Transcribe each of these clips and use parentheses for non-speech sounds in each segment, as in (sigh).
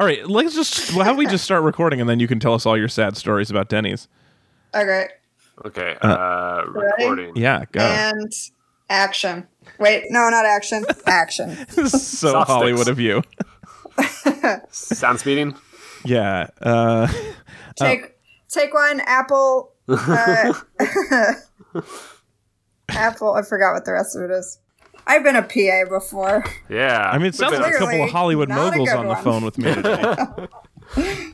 All right, let's just. Well, how about we just start recording and then you can tell us all your sad stories about Denny's. Okay. Okay. Uh, recording. Yeah, go. And action. Wait, no, not action. Action. (laughs) so Soft Hollywood sticks. of you. (laughs) Sound speeding. Yeah. Uh, Take take one. Apple. (laughs) Uh, Apple. I forgot what the rest of it is. I've been a PA before. Yeah. I mean, it sounds like a couple of Hollywood moguls good on the one. phone with me (laughs) today.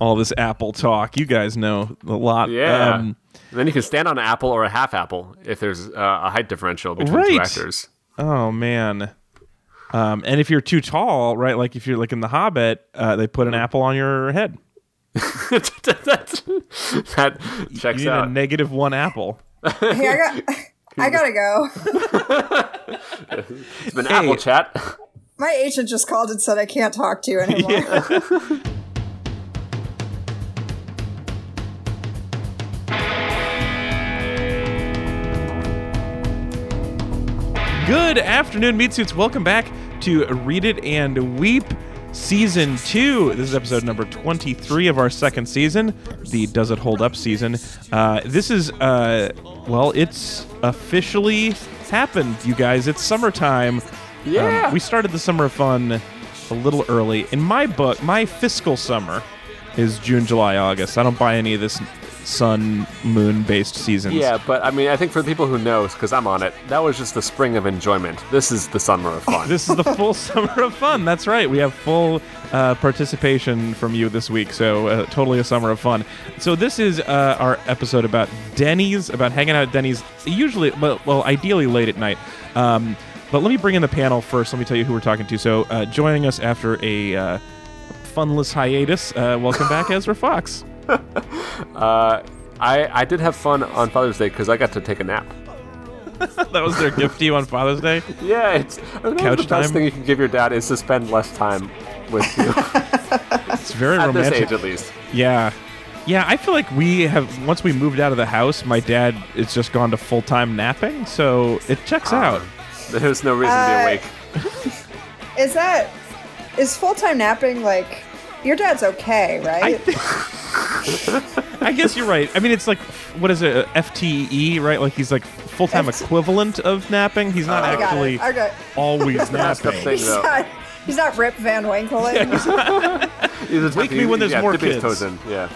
all this Apple talk. You guys know a lot. Yeah. Um, then you can stand on an apple or a half apple if there's uh, a height differential between two actors. oh man. Um, and if you're too tall, right? Like if you're like in The Hobbit, uh, they put an apple on your head. That's, (laughs) that You checks need a out. negative one apple. Hey, I got. (laughs) I gotta go. (laughs) It's been Hey. apple chat. My agent just called and said I can't talk to you anymore. (laughs) Good afternoon, meat suits. Welcome back to Read It and Weep Season 2. This is episode number 23 of our second season, the Does It Hold Up season. Uh, this is, uh, well, it's officially happened, you guys. It's summertime. Yeah. Um, we started the summer of fun a little early. In my book, my fiscal summer is June, July, August. I don't buy any of this sun, moon based seasons. Yeah, but I mean, I think for the people who know, because I'm on it, that was just the spring of enjoyment. This is the summer of fun. (laughs) This is the full (laughs) summer of fun. That's right. We have full uh, participation from you this week. So uh, totally a summer of fun. So this is uh, our episode about Denny's, about hanging out at Denny's. Usually, well, well ideally late at night. Um, but let me bring in the panel first. Let me tell you who we're talking to. So uh, joining us after a uh, funless hiatus, uh, welcome back, (laughs) Ezra Fox. Uh, I I did have fun on Father's Day because I got to take a nap. (laughs) that was their gift to you on Father's Day. Yeah, it's I don't Couch the best thing you can give your dad is to spend less time with you (laughs) It's very at romantic. this age, at least. Yeah. Yeah, I feel like we have once we moved out of the house, my dad is just gone to full time napping, so it checks out. There's no reason Uh, to be awake. (laughs) is that is full time napping like your dad's okay, right? (laughs) I guess you're right. I mean, it's like what is it, FTE, right? Like he's like full time FT equivalent of napping. He's not I got actually it. I got. always napping. thing He's not, he's not Rip Van Winkle. (laughs) He's a Wake me when there's yeah, more dip his kids. toes in, Yeah.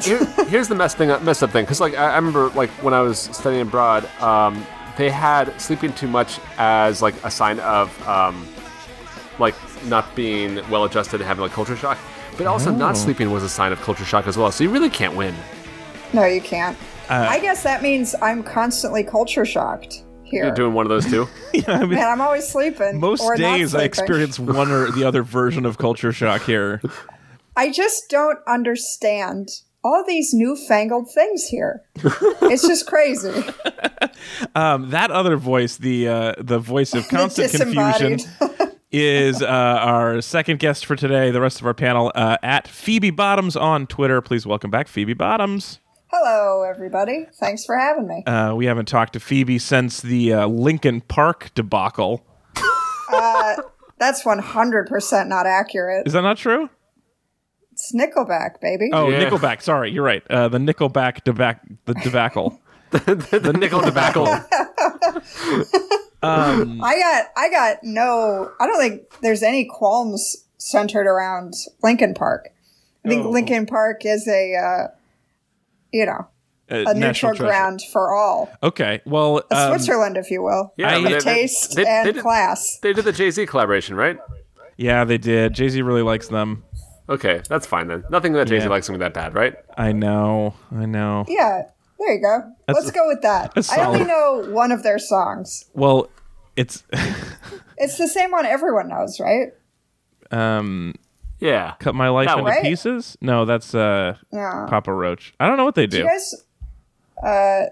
Here, here's the mess thing, messed up thing, because like I, I remember like when I was studying abroad, um, they had sleeping too much as like a sign of um, like not being well adjusted and having like culture shock, but also Oh. not sleeping was a sign of culture shock as well. So you really can't win. No, you can't. Uh, I guess that means I'm constantly culture shocked here. You're doing one of those too. (laughs) Yeah, I mean, Man, I'm always sleeping. most or not days I experience one or the other version of culture shock here. I just don't understand all these newfangled things here. it's just crazy. (laughs) Um, that other voice, the uh, the voice of (laughs) constant confusion, disembodied. Is uh, our second guest for today. The rest of our panel uh, at Phoebe Bottoms on Twitter. Please welcome back Phoebe Bottoms. Hello, everybody. Thanks for having me. Uh, we haven't talked to Phoebe since the uh, Linkin Park debacle. That's 100% not accurate. Is that not true? It's Nickelback, baby. Oh, Yeah. Nickelback. Sorry, you're right. Uh, the Nickelback debac- the debacle. (laughs) the nickel (laughs) tobacco. (laughs) I got I got no I don't think there's any qualms centered around Linkin Park. I think Oh. Linkin Park is a uh, you know, Uh, a neutral treasure. ground for all. Okay. Well, A um, Switzerland, if you will. Yeah, I- but they- they- Taste they- and they did- class. They did the Jay Z collaboration, right? yeah, they did. Jay Z really likes them. Okay, that's fine then. Nothing that Jay Z Yeah. likes me that bad, right? I know. I know. Yeah, there you go. Let's go with that. I only know one of their songs. Well, it's (laughs) It's the same one everyone knows, right? um, Yeah. cut my life That into. Right? pieces. No, that's uh, No. Papa Roach. I don't know what they do. You guys, uh,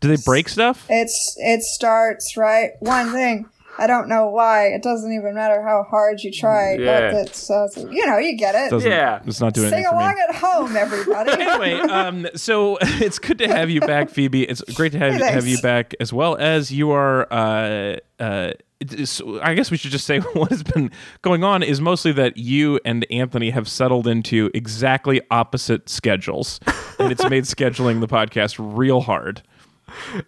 do they break stuff? it's it starts right. One thing. I don't know why. It doesn't even matter how hard you try. Yeah. But it's, uh, you know, you get it. Doesn't, Yeah. It's not doing Sing anything for me. along at home, everybody. (laughs) anyway, um, so (laughs) it's good to have you back, Phoebe. It's great to have, Hey, have you back, as well as you are. Uh, uh, it's- I guess we should just say (laughs) what has been going on is mostly that you and Anthony have settled into exactly opposite schedules, and it's made scheduling the podcast real hard.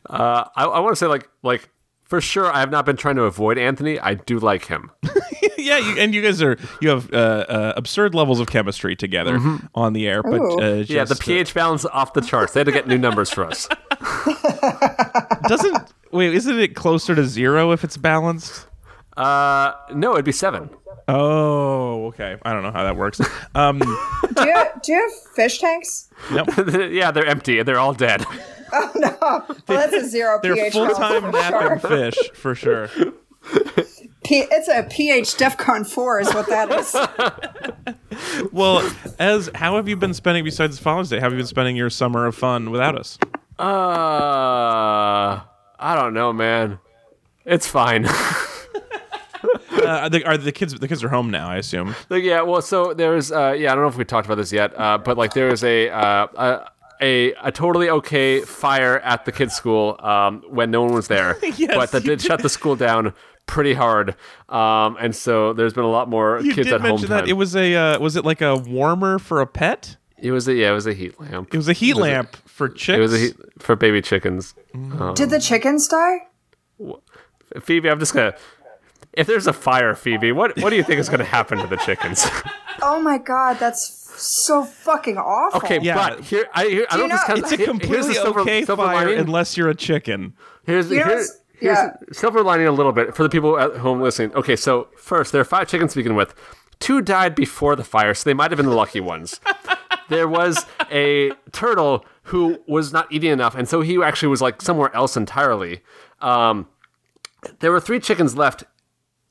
Uh, I, I want to say like like for sure I have not been trying to avoid Anthony. I do like him. (laughs) yeah, you, and you guys are you have uh, uh, absurd levels of chemistry together on the air, but Ooh. uh, yeah, the just, uh, pH balance off the charts. They had to get new numbers for us. (laughs) (laughs) doesn't wait. Isn't it closer to zero if it's balanced? Uh, no, it'd be seven. Oh, okay. I don't know how that works. Um, do, you, do you have fish tanks? nope. yeah, they're empty and they're all dead. (laughs) Well, that's a zero They're pH. full-time napping sure. fish for sure. (laughs) P- it's a pH DEFCON 4 is what that is. (laughs) Well, as how have you been spending besides Father's Day? How have you been spending your summer of fun without us? Uh, I don't know, man. It's fine. Uh, are, the, are the kids? The kids are home now, I assume. Like, yeah, well, so there's, uh, yeah, I don't know if we talked about this yet, uh, but like there is a, uh, a, a, a totally okay fire at the kids' school um, when no one was there, (laughs) Yes, but that you did shut the school down pretty hard, um, and so there's been a lot more You kids did at home mention that time. it was a uh, was it like a warmer for a pet? It was a yeah, it was a heat lamp. It was a heat was a- lamp for chicks. It was a heat for baby chickens. Did the chickens die? Phoebe, I'm just gonna. If there's a fire, Phoebe, what what do you think is gonna happen to the chickens? (laughs) Oh my god, that's f- so fucking awful. okay, Yeah. but here I here, I Do don't you know if know- this it's a completely silver, okay silver fire lining. unless you're a chicken. Here's the You here's, here's yeah. silver lining a little bit for the people at home listening. Okay, so first there are five chickens to begin with. Two died before the fire, so they might have been the lucky ones. (laughs) there was a turtle who was not eating enough, and so he actually was like somewhere else entirely. Um, there were three chickens left.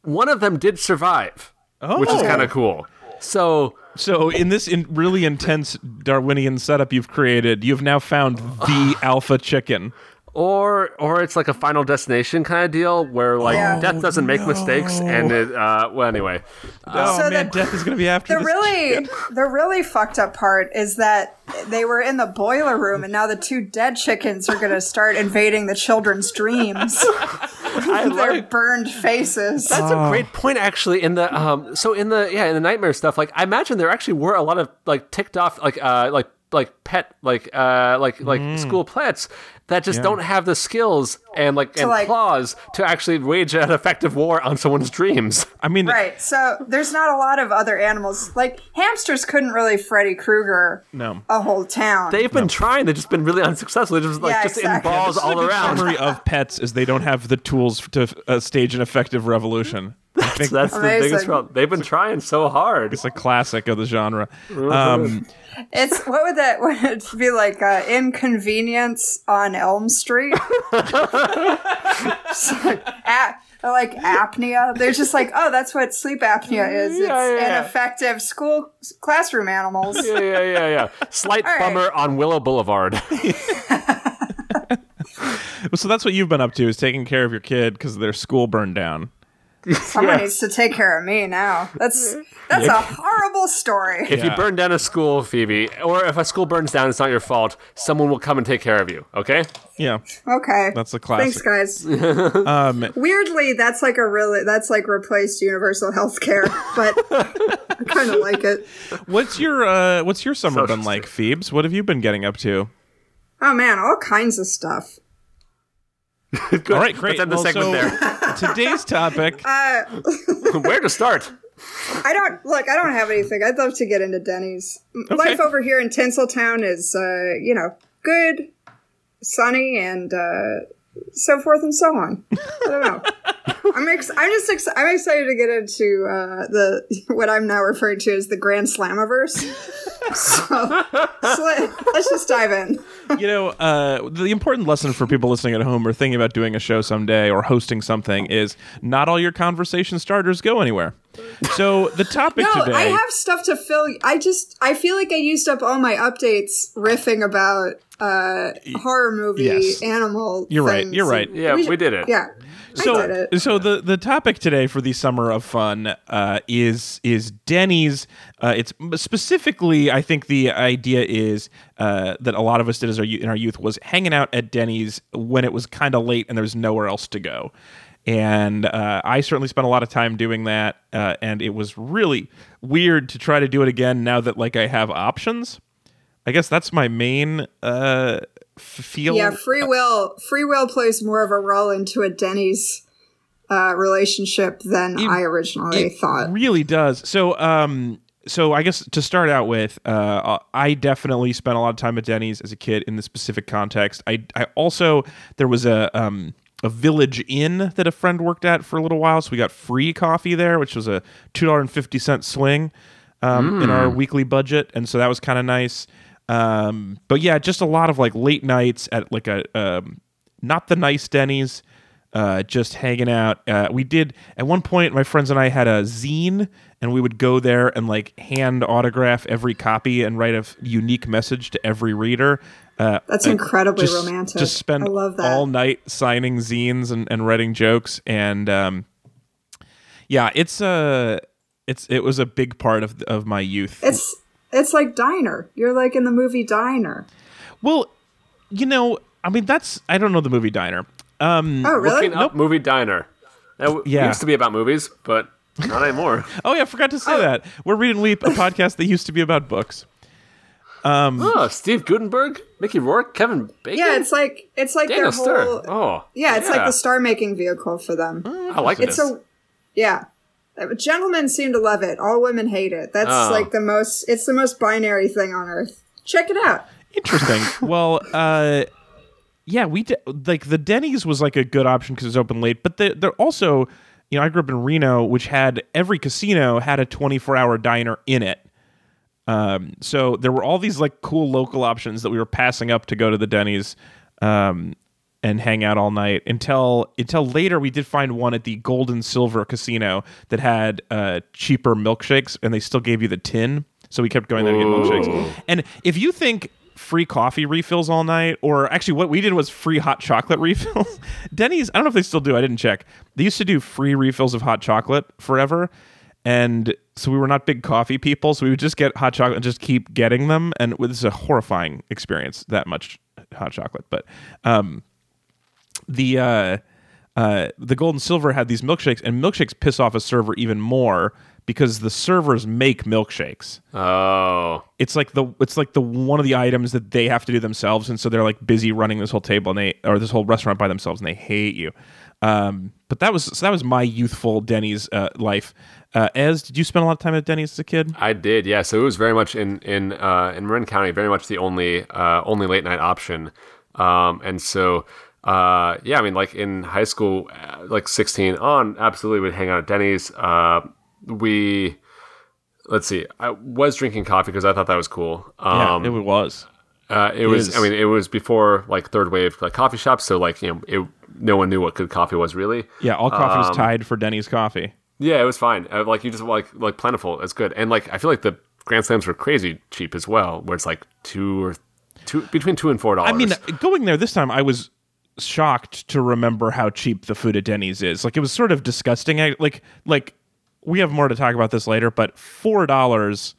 One of them did survive, which is Oh. kind of cool. So So in this in really intense Darwinian setup you've created, you've now found the (sighs) alpha chicken. or or it's like a final destination kind of deal where like Yeah. death doesn't make mistakes and it uh well anyway Oh So man, the- death is going to be after The this really, chicken. (laughs) the really fucked up part is that they were in the boiler room, and now the two dead chickens are going to start invading the children's dreams. (laughs) (laughs) I Their like burned faces. that's a great point actually in the um so in the yeah in the nightmare stuff like I imagine there actually were a lot of like ticked off like uh like like pet like uh like like school pets that just don't have the skills and like and like- claws to actually wage an effective war on someone's dreams. I mean, Right. So there's not a lot of other animals. Like hamsters couldn't really Freddy Krueger no. a whole town. They've been trying, they've just been really unsuccessful. They're just like Yeah, just exactly. in balls This is a all good around. summary of pets is they don't have the tools to uh, stage an effective revolution. I think That's the biggest problem. They've been trying so hard. it's a classic of the genre. Um, It's what would that (laughs) would it be like? Uh, inconvenience on Elm Street. (laughs) Like, a- like apnea. They're just like, oh, that's what sleep apnea is. It's Yeah, yeah, yeah. ineffective school classroom animals. Yeah, yeah, yeah, yeah. (laughs) Slight All right. bummer on Willow Boulevard. so that's what you've been up to is taking care of your kid because their school burned down. (laughs) Someone Yeah. needs to take care of me now. That's that's a horrible story. If you burn down a school, Phoebe, or if a school burns down, it's not your fault. Someone will come and take care of you. Okay? Yeah, Okay. that's a classic. Thanks, guys. (laughs) Um, Weirdly, that's like a really that's like replaced universal health care, but I kind of like it. what's your uh, what's your summer Social been like, Phoebes? What have you been getting up to? Oh man, all kinds of stuff. (laughs) Good. All right, great. Let's end the Well, segment so there. (laughs) today's topic. (laughs) Uh, Where to start? I don't look. I don't have anything. I'd love to get into Denny's. Life over here in Tinseltown is, uh, you know, good, sunny, and uh, so forth and so on. I don't know. (laughs) I'm ex- I'm just ex- I'm excited to get into uh, the (laughs) what I'm now referring to as the Grand Slamiverse. so, so let, let's just dive in. you know, uh, the important lesson for people listening at home or thinking about doing a show someday or hosting something is not all your conversation starters go anywhere. So the topic No, today. I have stuff to fill. I just I feel like I used up all my updates riffing about uh horror movie Yes. animal. You're right, you're right. Yeah, we, should- did it. Yeah. So, so the the topic today for the summer of fun uh, is is Denny's. Uh, it's specifically, I think the idea is uh, that a lot of us did as our in our youth was hanging out at Denny's when it was kind of late and there was nowhere else to go. And uh, I certainly spent a lot of time doing that, uh, and it was really weird to try to do it again now that like I have options. I guess that's my main uh, feel. Yeah, free will. Free will plays more of a role into a Denny's uh, relationship than it, I originally thought. Really does. So, um, so I guess to start out with, uh, I definitely spent a lot of time at Denny's as a kid in the specific context. I, I also there was a um, a village inn that a friend worked at for a little while, so we got free coffee there, which was a two dollar and fifty cent swing um, mm. in our mm. weekly budget, and so that was kind of nice. Um, but yeah, just a lot of like late nights at like a um, not the nice Denny's, uh, just hanging out. Uh, we did at one point. My friends and I had a zine, and we would go there and like hand autograph every copy and write a f- unique message to every reader. Uh, That's incredibly just, romantic. Just spend all night signing zines and, and writing jokes, and um, yeah, it's a uh, it's it was a big part of of my youth. It's it's like Diner. You're like in the movie Diner. Well, you know, I mean, that's I don't know the movie Diner. Um, oh, really? Looking nope. movie Diner. That yeah. used to be about movies, but not anymore. (laughs) oh yeah, I forgot to say oh. that. We're reading Weep, a (laughs) podcast that used to be about books. Um, oh, Steve Guttenberg, Mickey Rourke, Kevin Bacon. Yeah, it's like it's like Daniel their whole. Oh, yeah, it's yeah. like the star making vehicle for them. I like it's this. a yeah. Gentlemen seem to love it. All women hate it. That's oh. like the most. It's the most binary thing on earth. Check it out. Interesting. (laughs) well, uh, yeah, we did, like the Denny's was like a good option because it's open late, but they're, they're also, you know, I grew up in Reno, which had every casino had a 24 hour diner in it. Um, so there were all these like cool local options that we were passing up to go to the Denny's. Um, and hang out all night until until later we did find one at the gold and silver casino that had uh, cheaper milkshakes and they still gave you the tin. So we kept going there to get milkshakes. And if you think free coffee refills all night or actually what we did was free hot chocolate (laughs) refills. Denny's i don't know if they still do i didn't check. They used to do free refills of hot chocolate forever and so we were not big coffee people so we would just get hot chocolate and just keep getting them and it was a horrifying experience that much hot chocolate but um the uh, uh, the gold and silver had these milkshakes, and milkshakes piss off a server even more because the servers make milkshakes. Oh, it's like the it's like the one of the items that they have to do themselves, and so they're like busy running this whole table and they or this whole restaurant by themselves, and they hate you. Um, but that was so that was my youthful Denny's uh, life. Uh, Ez, did you spend a lot of time at Denny's as a kid? I did, yeah. So it was very much in in uh, in Marin County, very much the only uh, only late night option, um, and so uh, yeah, I mean, like in high school, uh, like 16 on, absolutely would hang out at Denny's. Uh, we, let's see, I was drinking coffee because I thought that was cool. Um, yeah, it was. Uh, it, it was. Is. I mean, it was before like third wave like coffee shops, so like you know, it, no one knew what good coffee was really. Yeah, all coffee um, was tied for Denny's coffee. Yeah, it was fine. Uh, like you just like like plentiful. It's good, and like I feel like the Grand Slams were crazy cheap as well, where it's like two or two between two and four dollars. I mean, going there this time, I was shocked to remember how cheap the food at Denny's is. Like it was sort of disgusting. Like like we have more to talk about this later, but four dollars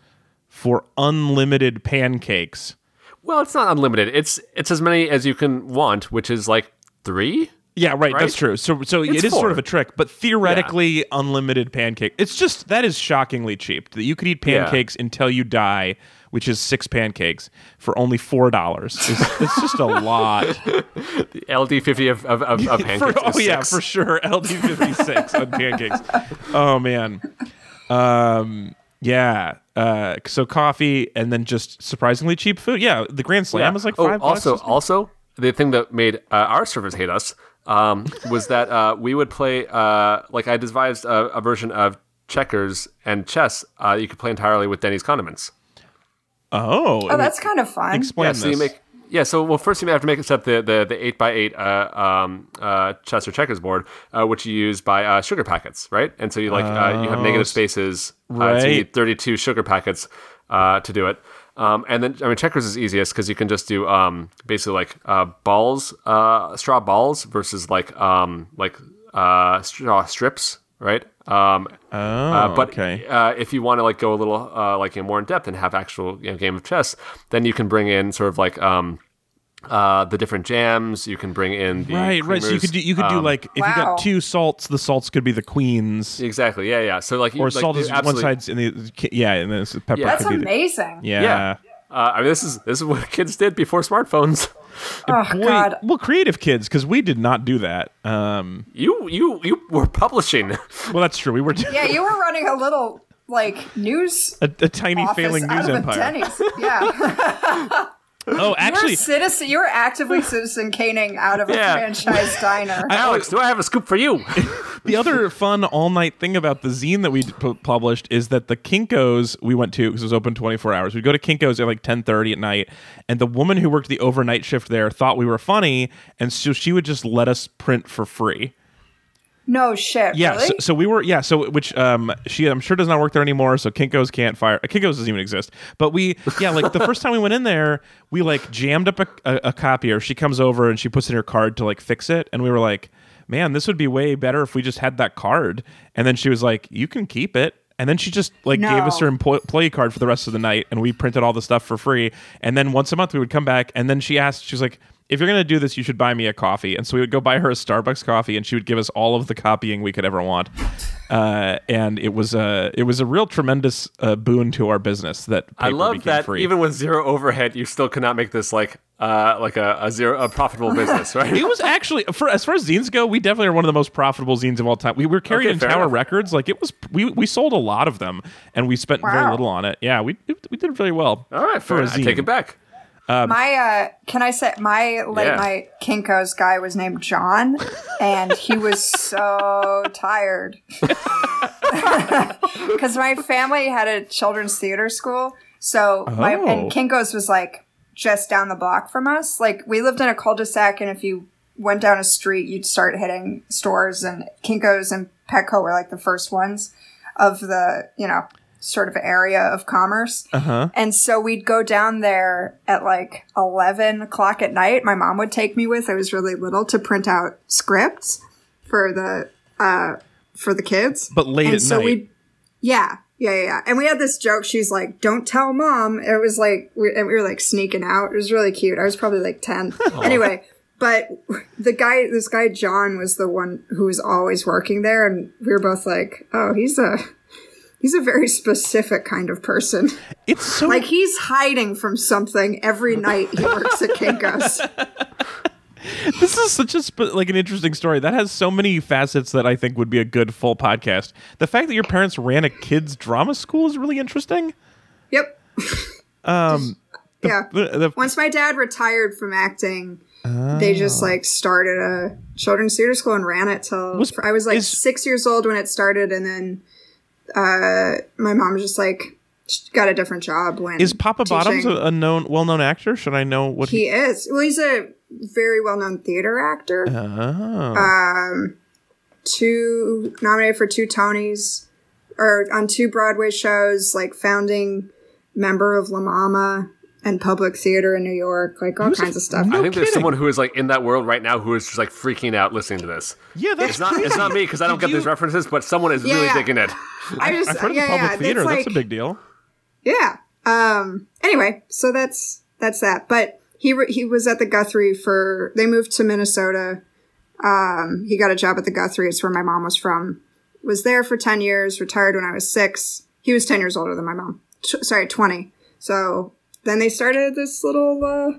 for unlimited pancakes. Well, it's not unlimited. It's it's as many as you can want, which is like three. Yeah, right, right? That's true. So, so it's it is four. sort of a trick, but theoretically, yeah. unlimited pancake. It's just that is shockingly cheap. That you could eat pancakes yeah. until you die which is six pancakes for only four dollars. It's, it's, just a lot. the LD fifty of, of, of, of (laughs) pancakes. For, oh yeah, for sure. LD fifty six on pancakes. Oh man. Um. Yeah. Uh. So coffee and then just surprisingly cheap food. Yeah. The Grand Slam yeah. was like five. Oh, also, also the thing that made uh, our servers hate us um, was that uh, we would play uh, like I devised a, a, version of checkers and chess. Uh, you could play entirely with Denny's condiments. Oh, oh, that's kind of fun. Explain yeah, this. So you make yeah. So well, first you have to make set the the the eight by eight uh, um, uh, chess or checkers board, uh, which you use by uh, sugar packets, right? And so you like uh, you have negative oh, spaces, right? Uh, so you need thirty two sugar packets uh, to do it. Um, and then I mean checkers is easiest because you can just do um, basically like uh, balls, uh, straw balls versus like um, like uh, straw strips, right? Um, Oh, uh, but okay. uh, if you want to like go a little uh, like you know, more in depth and have actual you know, game of chess, then you can bring in sort of like um, uh, the different jams. You can bring in the Right, right. So you could do you could do Um, like if you got two salts, the salts could be the queens, exactly, yeah, yeah. So like or like, salt you is one absolutely- side's in the yeah, and then it's pepper Yeah. That's could be the, amazing. yeah. Yeah. Uh, I mean, this is this is what (laughs) kids did before smartphones. (laughs) Oh Boy, God. well, creative kids, because we did not do that. Um, You you you were publishing. (laughs) well, that's true. We were Yeah, you were running a little like news a, a tiny failing news empire. Yeah, Oh, you were actually, citizen. You were actively (laughs) citizen caning out of a Yeah. franchise (laughs) diner. Alex, do I have a scoop for you? (laughs) the other fun all night thing about the zine that we pu- published is that the Kinkos we went to because it was open 24 hours. We'd go to Kinkos at like 10:30 at night, and the woman who worked the overnight shift there thought we were funny, and so she would just let us print for free. No shit. Yeah, Really? so, so we were yeah, so which um she I'm sure does not work there anymore, so Kinkos can't fire Kinkos doesn't even exist. But we yeah, like the first time we went in there, we like jammed up a, a, a copier. She comes over and she puts in her card to like fix it, and we were like, man, this would be way better if we just had that card. And then she was like, you can keep it. And then she just like gave us her No. employee card for the rest of the night, and we printed all the stuff for free. And then once a month we would come back, and then she asked, she was like, "If you're gonna do this, you should buy me a coffee." And so we would go buy her a Starbucks coffee, and she would give us all of the copying we could ever want. Uh, and it was a it was a real tremendous uh, boon to our business that paper I love that free. even with zero overhead, you still cannot make this like uh like a, a zero a profitable business, right? it was actually for as far as zines go, we definitely are one of the most profitable zines of all time. We were carried Okay, in Tower enough. Records, like it was. We we sold a lot of them, and we spent very little on it. Yeah, we we did really well. All right, for fair. a I take it back. My uh can I say my late Yeah. night Kinkos guy was named John and he was so tired. (laughs) Cuz my family had a children's theater school. So my Oh. and Kinkos was like just down the block from us. Like we lived in a cul-de-sac and if you went down a street you'd start hitting stores and Kinkos and Petco were like the first ones of the, you know, sort of area of commerce. And so we'd go down there at like 11 o'clock at night. My mom would take me with, I was really little, to print out scripts for the, uh, for the kids. But late and at so night. we yeah, yeah, yeah, yeah. And we had this joke. She's like, "Don't tell mom." It was like, we, and we were like sneaking out. It was really cute. I was probably like ten. (laughs) anyway, but the guy, this guy John, was the one who was always working there, and we were both like, "Oh, he's a." He's a very specific kind of person. It's so Like he's hiding from something every night he works at Kinko's. (laughs) this is such a sp- like an interesting story that has so many facets that I think would be a good full podcast. The fact that your parents ran a kids drama school is really interesting. Yep. Um, yeah. the, the, Once my dad retired from acting, they just like started a children's theater school and ran it till Was- I was like is- six years old when it started, and then uh, my mom was just like got a different job when is Papa Bottoms teaching. a, a known, well-known actor? Should I know what he is. Well, he's a very well-known theater actor. Oh. Um, two nominated for two Tonys, or on two Broadway shows, like founding member of La Mama and Public Theater in New York, like all was kinds of stuff. No I think there's someone who is like in that world right now who is just like freaking out listening to this. yeah, that's It's not it's not me because I don't Did get these references, but someone is really Yeah. digging it. I just I've heard of the public yeah, theater. That's, That's like, a big deal. Yeah. Um. Anyway, so that's that's that. But he re- he was at the Guthrie for. They moved to Minnesota. Um. He got a job at the Guthrie. It's where my mom was from. Was there for ten years. Retired when I was six. He was ten years older than my mom. T- sorry, twenty. So then they started this little uh,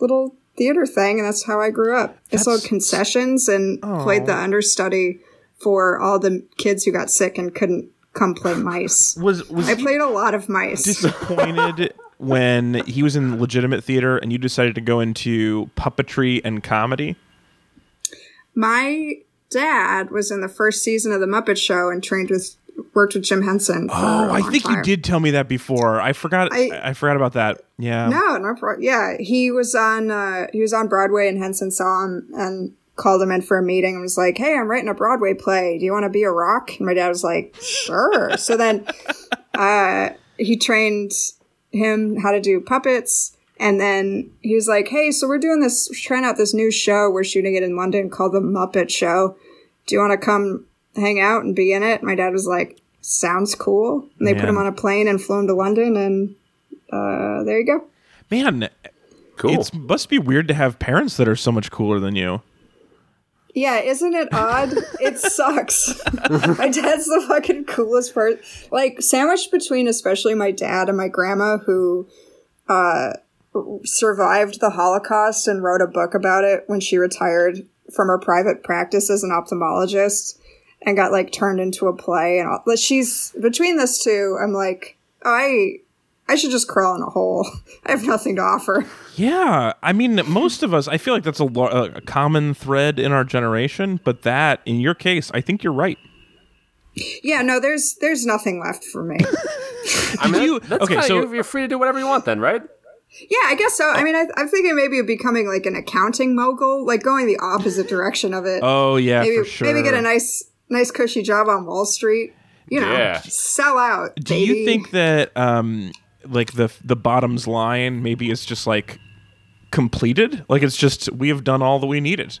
little theater thing, and that's how I grew up. I sold concessions and played the understudy for all the kids who got sick and couldn't come play (sighs) mice. Was was I played a lot of mice. disappointed (laughs) when he was in legitimate theater and you decided to go into puppetry and comedy? My dad was in the first season of the Muppet Show and trained with worked with Jim Henson. Oh, I think you did tell me that before. I forgot. I, I- forgot about that. Yeah. No, no, pro- yeah, he was on uh, he was on Broadway and Henson saw him and called him in for a meeting and was like, "Hey, I'm writing a Broadway play. Do you want to be a rock?" And my dad was like, "Sure." (laughs) so then, uh, he trained him how to do puppets. And then he was like, "Hey, so we're doing this, trying out this new show. We're shooting it in London called The Muppet Show. do you want to come hang out and be in it? My dad was like, sounds cool. And they put him on a plane and flew him to London, and uh, there you go. Man, Cool. it must be weird to have parents that are so much cooler than you. Yeah, isn't it odd? it (laughs) sucks. my dad's the fucking coolest part. Like sandwiched between especially my dad and my grandma who uh survived the Holocaust and wrote a book about it when she retired from her private practice as an ophthalmologist and got like turned into a play and all. But she's between this two, I'm like, I I should just crawl in a hole. (laughs) I have nothing to offer. Yeah, I mean, most of us, I feel like that's a, lo- a common thread in our generation, but that, in your case, I think you're right. Yeah, no, there's there's nothing left for me. (laughs) I mean, you- that's okay, kinda- so- you're, you're free to do whatever you want then, right? Yeah, I guess so. I mean, I, I'm thinking maybe of becoming like an accounting mogul, like going the opposite direction of it. Oh, yeah, maybe, for sure. maybe get a nice, nice cushy job on Wall Street. You know, Yeah. sell out. Do you think that, um, like, the, the bottom's line maybe is just, like, completed? Like, it's just, we have done all that we needed.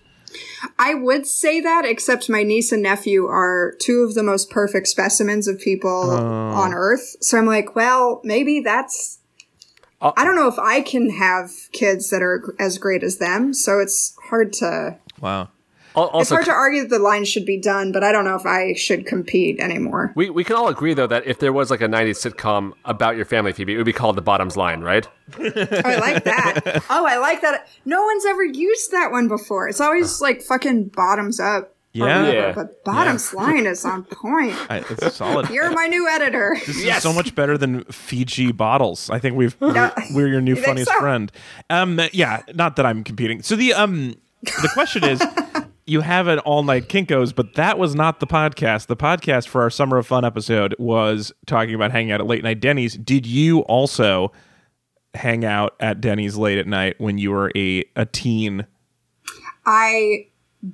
I would say that, except my niece and nephew are two of the most perfect specimens of people Oh. on Earth. So I'm like, well, maybe that's. Uh, I don't know if I can have kids that are as great as them, so it's hard to. Wow. Al- It's hard to argue that the line should be done, but I don't know if I should compete anymore. we, we can all agree though that if there was like a '90s sitcom about your family, Phoebe, it would be called The Bottom's Line, right? Oh, I like that. (laughs) oh, I like that. No one's ever used that one before. It's always like fucking bottoms up. Yeah. whatever, Yeah. But bottoms line is on point. (laughs) I, it's solid. You're my new editor. This is so much better than Fiji bottles. I think we've Yeah. we're your new think funniest so? friend. Um, yeah, not that I'm competing. So the um, the question is, (laughs) you have an all night Kinkos, but that was not the podcast. The podcast for our Summer of Fun episode was talking about hanging out at late night Denny's. Did you also hang out at Denny's late at night when you were a a teen? I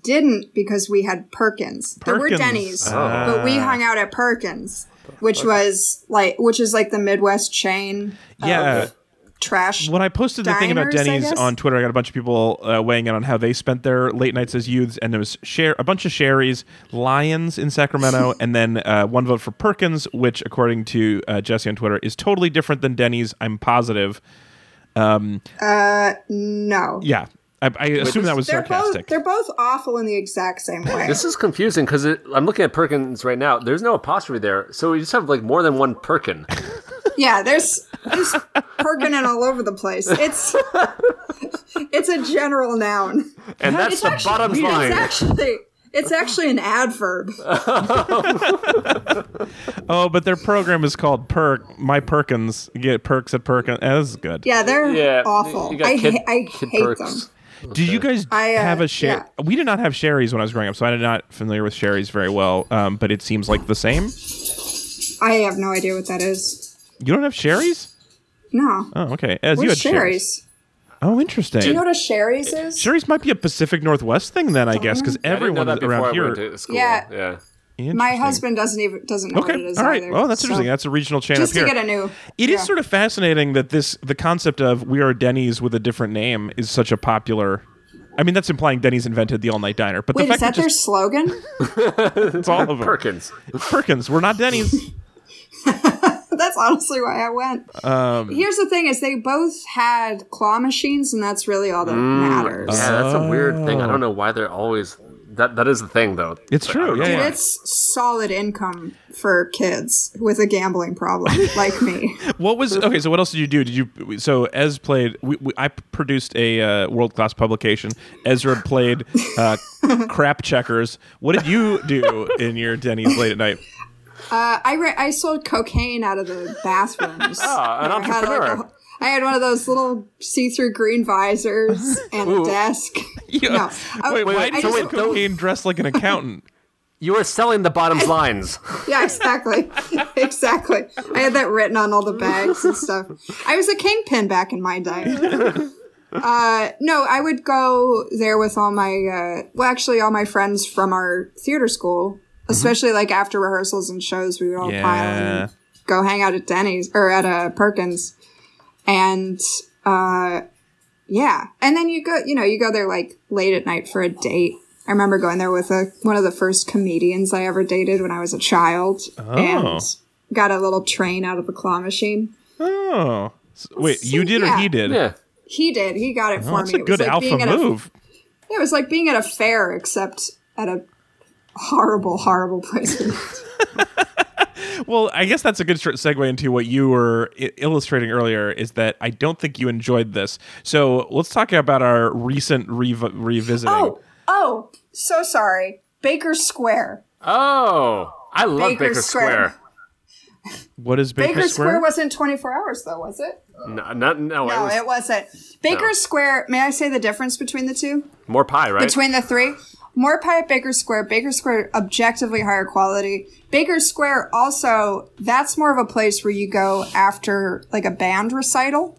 didn't because we had Perkins. There were Denny's, Ah. but we hung out at Perkins, which was like, which is like the Midwest chain. Yeah. of trash. when I posted the thing about diners, Denny's on Twitter, I got a bunch of people uh, weighing in on how they spent their late nights as youths, and there was share a bunch of Shari's, Lyons in Sacramento, (laughs) and then uh, one vote for Perkins, which, according to uh, Jesse on Twitter, is totally different than Denny's. I'm positive. Uh, no. Yeah, I, I assume that was They're sarcastic. both they're both awful in the exact same way. This is confusing because I'm looking at Perkins right now. There's no apostrophe there, so we just have like more than one Perkin. (laughs) Yeah, there's there's Perkinin all over the place. It's it's a general noun. And that's It's the actually bottom's weird. line. It's actually it's actually an adverb. (laughs) oh, but their program is called Perk. My Perkins get perks at Perkins. This is good. Yeah, they're yeah, awful. I kid- ha- I hate perks. them. Did you guys I, uh, have a share? yeah. We did not have Shari's when I was growing up, so I'm not familiar with Shari's very well. Um, but it seems like the same. I have no idea what that is. You don't have Shari's? No. Oh, okay. As you What's had Shari's. Shari's? Oh, interesting. Do you know what a Shari's is? Shari's might be a Pacific Northwest thing then, I guess, because I didn't know everyone around here. went to school. Yeah. yeah. My husband doesn't even doesn't know what it Okay, is all right. either. Oh, that's so- interesting. That's a regional chain just up here. to get a new. It is yeah. sort of fascinating that this the concept of we are Denny's with a different name is such a popular. I mean, that's implying Denny's invented the all night diner, but Wait, the is fact that their just slogan? (laughs) it's all of them. Perkins. Perkins, we're not Denny's. (laughs) that's honestly why I went. Um, Here's the thing: is they both had claw machines, and that's really all that Mm, matters. Yeah, that's a weird thing. I don't know why they're always. That that is the thing though. It's Like, true, I don't know yeah, Dude, yeah. it's solid income for kids with a gambling problem (laughs) like me. What was okay? So what else did you do? Did you so Ez played? We, we, I produced a uh, world class publication. Ezra played uh, (laughs) crap checkers. What did you do in your Denny's late at night? (laughs) Uh, I re- I sold cocaine out of the bathrooms. (laughs) Ah, an I had, like, entrepreneur. a- I had one of those little see-through green visors (laughs) and a desk. (laughs) Yeah. No, I- Wait, why wait, I you just- sell cocaine dressed like an accountant? You were selling the bottom's lines. Yeah, exactly. exactly. I had that written on all the bags and stuff. I was a kingpin back in my day. Uh, no, I would go there with all my, uh, well, actually, all my friends from our theater school, especially like after rehearsals and shows, we would all pile Yeah. and go hang out at Denny's or at uh, Perkins. And, uh, yeah. And then you go, you know, you go there like late at night for a date I remember going there with a, one of the first comedians I ever dated when I was a child, and got a little train out of the claw machine. Oh, S- wait, you did or he did? Yeah. He did. He got it Oh, for that's me. a It was good like alpha being at a- move. it was like being at a fair, except at a horrible, horrible price. (laughs) Well, I guess that's a good short segue into what you were I- illustrating earlier. Is that I don't think you enjoyed this. So let's talk about our recent rev- revisiting. oh, oh, so sorry. Baker Square. Oh, I love Baker Baker, Square. Square. What is Baker, Baker Square? Square wasn't 24 hours, though, was it? No, not, no, No, it was it wasn't. Baker No. Square, may I say the difference between the two? more pie, right? Between the three? More pie at Baker Square. Baker Square, objectively higher quality. Baker Square, also, that's more of a place where you go after like a band recital.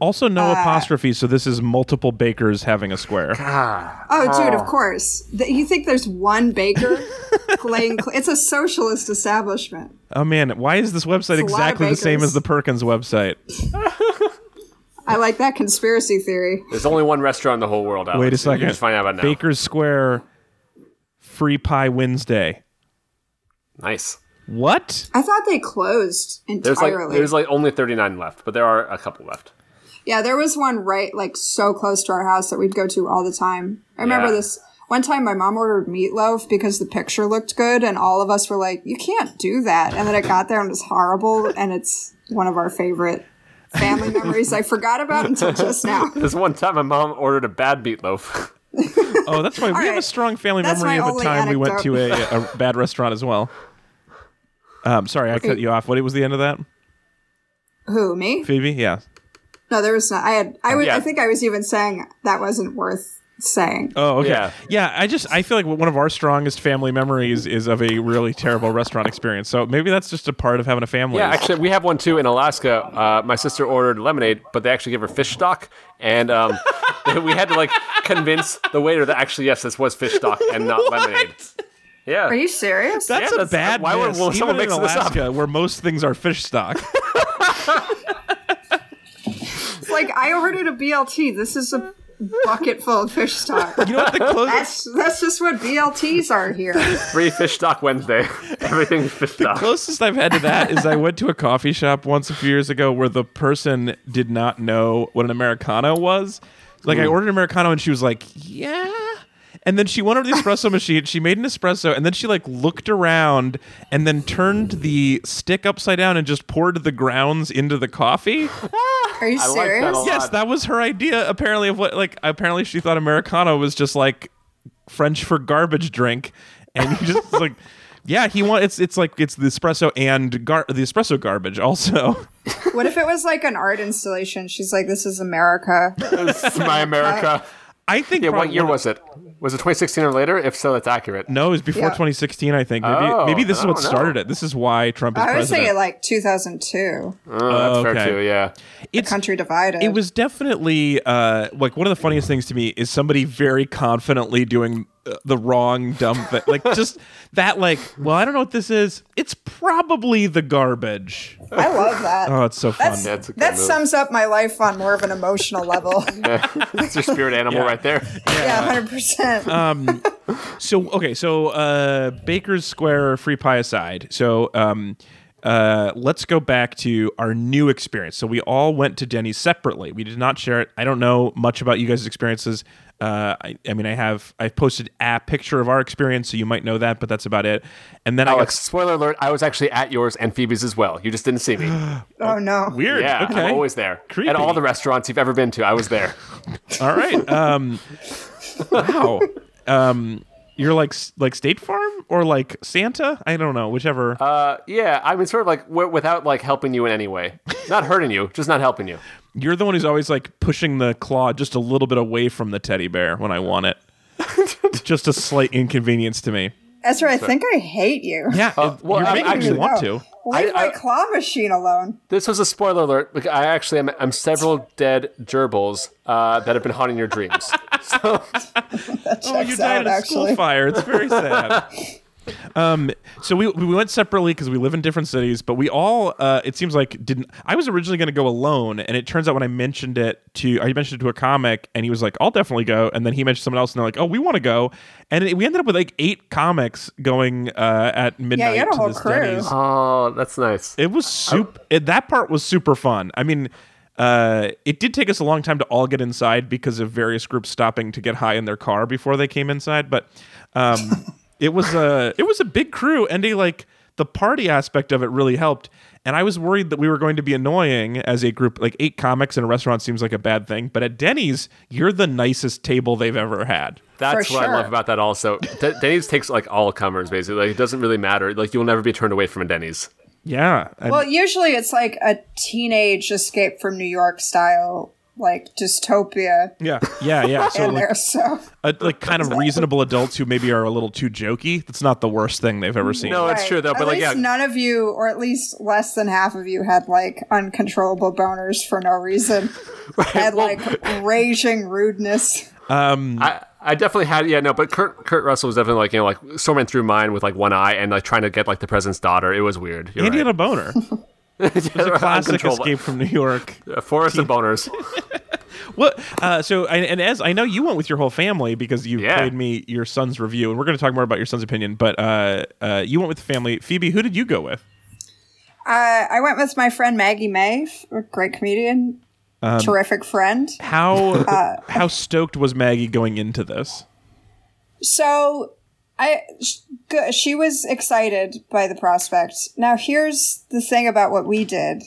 also, Uh, no apostrophe. So this is multiple bakers having a square. Oh, dude, of course. Th- You think there's one baker (laughs) laying? Cl- it's a socialist establishment. Oh man, why is this website a lot of exactly the same as the Perkins website? (laughs) I like that conspiracy theory. There's only one restaurant in the whole world. Alex. Wait a You second. just find out about it now. Baker's Square, free pie Wednesday. Nice. What? I thought they closed There's like entirely. there's like only 39 left, but there are a couple left. yeah, there was one right like so close to our house that we'd go to all the time. I remember Yeah. this one time my mom ordered meatloaf because the picture looked good and all of us were like, You can't do that and then it got there and it was horrible and it's one of our favorite family (laughs) memories I forgot about until just now. (laughs) This one time, my mom ordered a bad meatloaf. (laughs) Oh, that's why we have a strong family That's memory of the only time we went to a, a bad restaurant as well. Um, sorry, I cut you off. What was the end of that, Who, me? Phoebe? Yeah. No, there was not I had I was Yeah. I think I was even saying that wasn't worth saying. Oh, okay. Yeah. Yeah. I just I feel like one of our strongest family memories is of a really terrible restaurant experience. So maybe that's just a part of having a family. Yeah, actually, we have one too in Alaska. Uh, my sister ordered lemonade, but they actually gave her fish stock, and um, (laughs) we had to like convince the waiter that actually yes, this was fish stock and not (laughs) lemonade. Yeah. Are you serious? That's Yeah, a that's- bad why would- miss, will someone in mix this up? Alaska, where most things are fish stock. (laughs) Like I ordered a BLT. This is a bucket full of fish stock. You know what the closest That's that's just what BLTs are here. Free fish stock Wednesday. (laughs) Everything's fish stock. The closest I've had to that is I went to a coffee shop once a few years ago where the person did not know what an americano was. Like I mm. ordered an americano and she was like, "Yeah." And then she went over to the (laughs) espresso machine. She made an espresso, and then she like looked around, and then turned the stick upside down and just poured the grounds into the coffee. (laughs) Are you I like that serious? Yes, that was her idea. Apparently, of what like apparently she thought americano was just like French for garbage drink, and you just like, (laughs) yeah, he want it's it's like it's the espresso and gar- the espresso garbage also. What if it was like an art installation? She's like, "This is America." This is my America. I think. Yeah, what year was it? Was it 2016 or later? If so, that's accurate. No, it was before Yeah. 2016. I think maybe Oh, maybe this is what know. started it. This is why Trump is I was president. thinking like 2002. Oh, that's okay. fair too. Yeah. it's Country divided. it was definitely uh, like one of the funniest things to me is somebody very confidently doing the wrong dumb thing. Like just that, like, well, I don't know what this is. It's probably the garbage. I love that. Oh, it's so fun. That's, That's a that move. sums up my life on more of an emotional level. (laughs) That's your spirit animal Yeah. right there. yeah, hundred percent. so okay, so uh, Baker's Square free pie aside, so um, uh, let's go back to our new experience. So we all went to Denny's separately. We did not share it. I don't know much about you guys' experiences. Uh, I, I mean, I have I've posted a picture of our experience, so you might know that, but that's about it. And then Alex, spoiler alert, I was actually at yours and Phoebe's as well. You just didn't see me. (gasps) oh no. I got weird. Yeah, okay, I'm always there. Creepy. At all the restaurants you've ever been to, I was there. (laughs) all right. Um, (laughs) wow. Um, you're like like State Farm or like Santa? I don't know. Whichever. Uh, yeah, I mean, sort of like w- without like helping you in any way, not hurting you, just not helping you. You're the one who's always like pushing the claw just a little bit away from the teddy bear when I want it. (laughs) just a slight inconvenience to me. Ezra, I think I hate you. Yeah, it- well, you're I'm making me actually- want to. Leave I- my I- claw machine alone. This was a spoiler alert. I actually am I'm several dead gerbils uh, that have been haunting your dreams. (laughs) So (laughs) That Oh, you checks died out, in a school fire. It's very sad. (laughs) Um, so we we went separately because we live in different cities, but we all uh, it seems like didn't. I was originally going to go alone, and it turns out when I mentioned it to I mentioned it to a comic, and he was like, "I'll definitely go," and then he mentioned someone else, and they're like, "Oh, we want to go," and it, we ended up with like eight comics going uh, at midnight you had a to whole this crew. Denny's. Oh, that's nice. It was super. It, that part was super fun. I mean, uh, it did take us a long time to all get inside because of various groups stopping to get high in their car before they came inside. But um, (laughs) it was a it was a big crew, and a like the party aspect of it really helped. And I was worried that we were going to be annoying as a group. Like eight comics in a restaurant seems like a bad thing, but at Denny's, you're the nicest table they've ever had. That's For what I love about that. Also, D- Denny's takes like all comers basically. Like, it doesn't really matter. Like you'll never be turned away from a Denny's. Yeah. And- Well, usually it's like a teenage escape from New York style, like dystopia yeah. Yeah. Yeah. (laughs) So in like, there. So uh, like kind of reasonable adults who maybe are a little too jokey. That's not the worst thing they've ever seen. No, it's true though. At But like, least yeah, none of you, or at least less than half of you, had like uncontrollable boners for no reason. (laughs) had well- like raging rudeness. I, I definitely had yeah no, but Kurt Kurt Russell was definitely like you know like storming through mine with like one eye and like trying to get like the president's daughter. It was weird. You're Andy right. had a boner. (laughs) It's a (laughs) Classic escape from New York. (laughs) Forest of boners. (laughs) What? Uh, so, and, and as I know, you went with your whole family because you Yeah. played me your son's review, and we're going to talk more about your son's opinion. But uh, uh, you went with the family. Phoebe, who did you go with? Uh, I went with my friend Maggie May, a great comedian, Um, terrific friend. How Uh, how stoked was Maggie going into this? So I sh- she was excited by the prospect. Now here's the thing about what we did,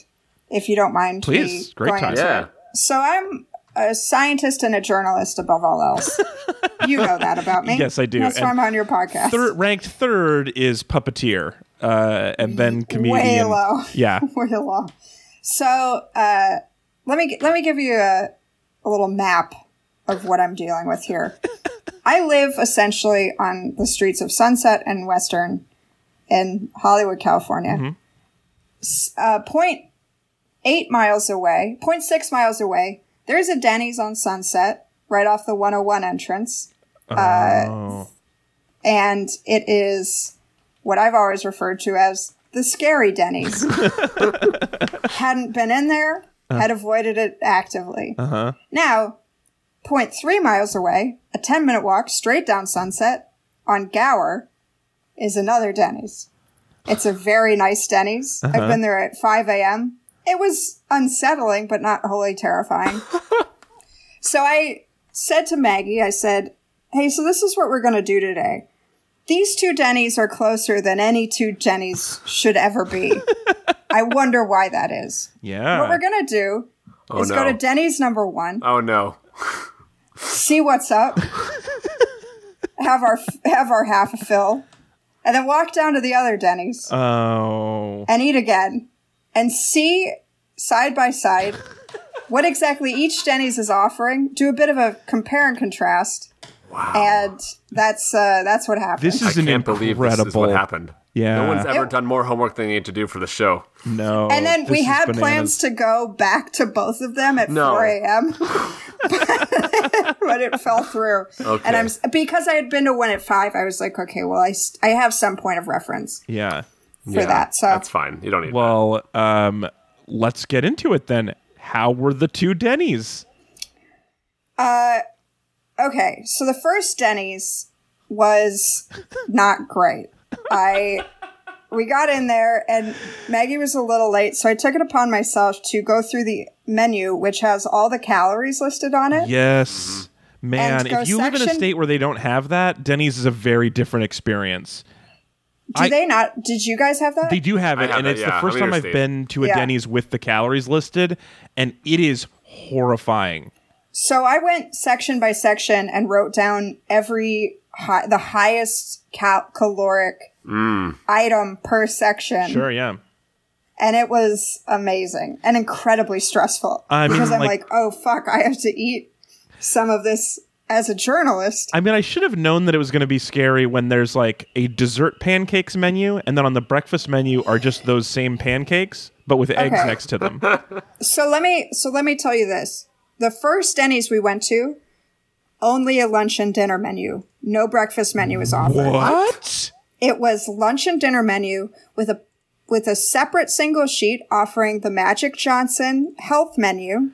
if you don't mind. me Please. Great going time. into Yeah. it. So I'm a scientist and a journalist above all else. (laughs) you know that about me. Yes, I do. That's why I'm on your podcast. Third, ranked third is puppeteer, uh, and then comedian. Way low. Yeah. (laughs) Way low. So uh, let me let me give you a, a little map of what I'm dealing with here. I live essentially on the streets of Sunset and Western in Hollywood, California. S- Uh, point eight miles away, 0.6 miles away, there's a Denny's on Sunset right off the 101 entrance. Oh. And it is what I've always referred to as the scary Denny's. (laughs) Hadn't been in there, had avoided it actively. Uh-huh. Now, 0.3 miles away, a 10 minute walk straight down Sunset on Gower is another Denny's. It's a very nice Denny's. I've uh-huh. been there at 5 a.m. It was unsettling, but not wholly terrifying. (laughs) so I said to Maggie, I said, Hey, so this is what we're going to do today. These two Denny's are closer than any two Denny's should ever be. (laughs) I wonder why that is. Yeah. What we're going to do Oh is no. go to Denny's number one, oh no. See what's up, have our have our half a fill, and then walk down to the other Denny's oh. and eat again, and see side by side what exactly each Denny's is offering. Do a bit of a compare and contrast, and that's uh, that's what happened. This is I an can't believe incredible. this is what happened. Yeah. No one's ever It- done more homework than they need to do for the show. No. and then we had bananas. plans to go back to both of them at No. 4 a.m. (laughs) but (laughs) it fell through. Okay. And I'm because I had been to one at five. I was like, okay, well, I, I have some point of reference Yeah. for that. So that's fine. You don't need Well, um, let's get into it then. How were the two Denny's? Uh, okay, so the first Denny's was not great. I we got in there and Maggie was a little late, so I took it upon myself to go through the menu, which has all the calories listed on it. Yes. Man, if you live in a state where they don't have that, Denny's is a very different experience. Do I- they not? Did you guys have that? They do have it, have and it, it's yeah. the first time I've interstate. been to a Yeah. Denny's with the calories listed, and it is horrifying. So I went section by section and wrote down every hi- the highest cal- caloric mm. item per section, Sure, yeah. and it was amazing and incredibly stressful. I mean, because I'm like- like, oh fuck, I have to eat some of this as a journalist. I mean, I should have known that it was going to be scary when there's like a dessert pancakes menu, and then on the breakfast menu are just those same pancakes, but with eggs next to them. (laughs) So let me so let me tell you this: the first Denny's we went to, only a lunch and dinner menu, no breakfast menu was offered. what? it was lunch and dinner menu with a with a separate single sheet offering the Magic Johnson health menu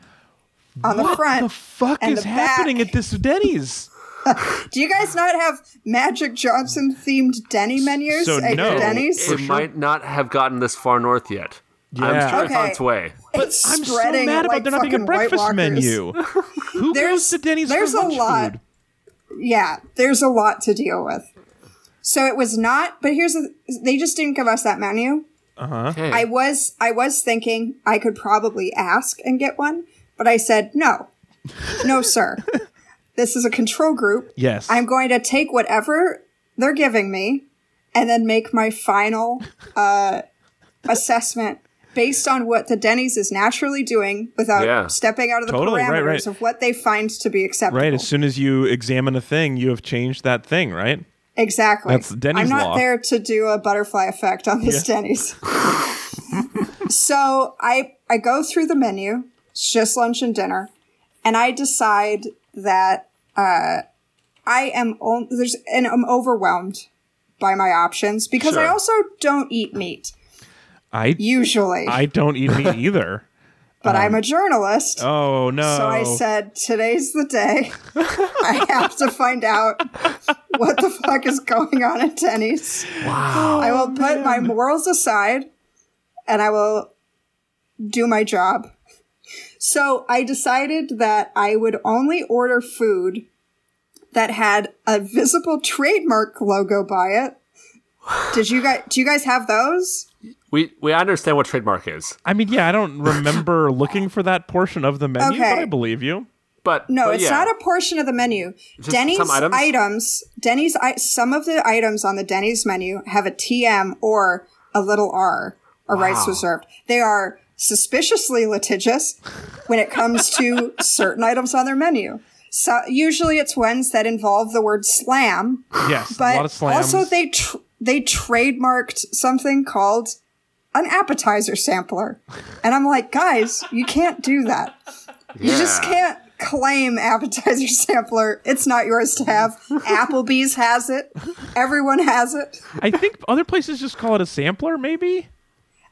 on the front. what the fuck and is the happening back. at this Denny's? (laughs) Do you guys not have Magic Johnson themed Denny menus So at no. Denny's? it sure. might not have gotten this far north yet. Yeah. I'm sure it's on its way. It's I'm so spreading mad about like there not being a breakfast menu. (laughs) Who There's- goes to Denny's there's for a lunch lot. food? Yeah, there's a lot to deal with. So it was not, but here's the, they just didn't give us that menu. Okay. I was I was thinking I could probably ask and get one, but I said no. (laughs) No, sir. this is a control group. Yes. I'm going to take whatever they're giving me and then make my final uh, assessment based on what the Denny's is naturally doing without Yeah. stepping out of the Totally, parameters right, right. of what they find to be acceptable. Right. As soon as you examine a thing, you have changed that thing, right? Exactly. That's Denny's I'm not law. there to do a butterfly effect on this Denny's. (laughs) so I I go through the menu. It's just lunch and dinner, and I decide that uh, I am on, there's and I'm overwhelmed by my options because I also don't eat meat I usually, I don't eat meat either. (laughs) but I'm um, a journalist. Oh no. So I said, today's the day. (laughs) I have to find out what the fuck is going on at Denny's. Wow. I will oh, put my morals aside and I will do my job. So I decided that I would only order food that had a visible trademark logo by it. Did you guys do you guys have those? We we understand what trademark is, I mean, yeah, I don't (laughs) remember looking for that portion of the menu, Okay. but I believe you. but No, but it's yeah. not a portion of the menu. Just Denny's some items? items? Denny's some of the items on the Denny's menu have a TM or a little R, a rights Wow. reserved. They are suspiciously litigious when it comes to (laughs) certain items on their menu. So usually it's ones that involve the word slam, Yes, but a lot of slams. also they tr- they trademarked something called an appetizer sampler. And I'm like, guys, you can't do that. You just can't claim appetizer (laughs) sampler. It's not yours to have. Applebee's has it. Everyone has it. I think other places just call it a sampler, maybe.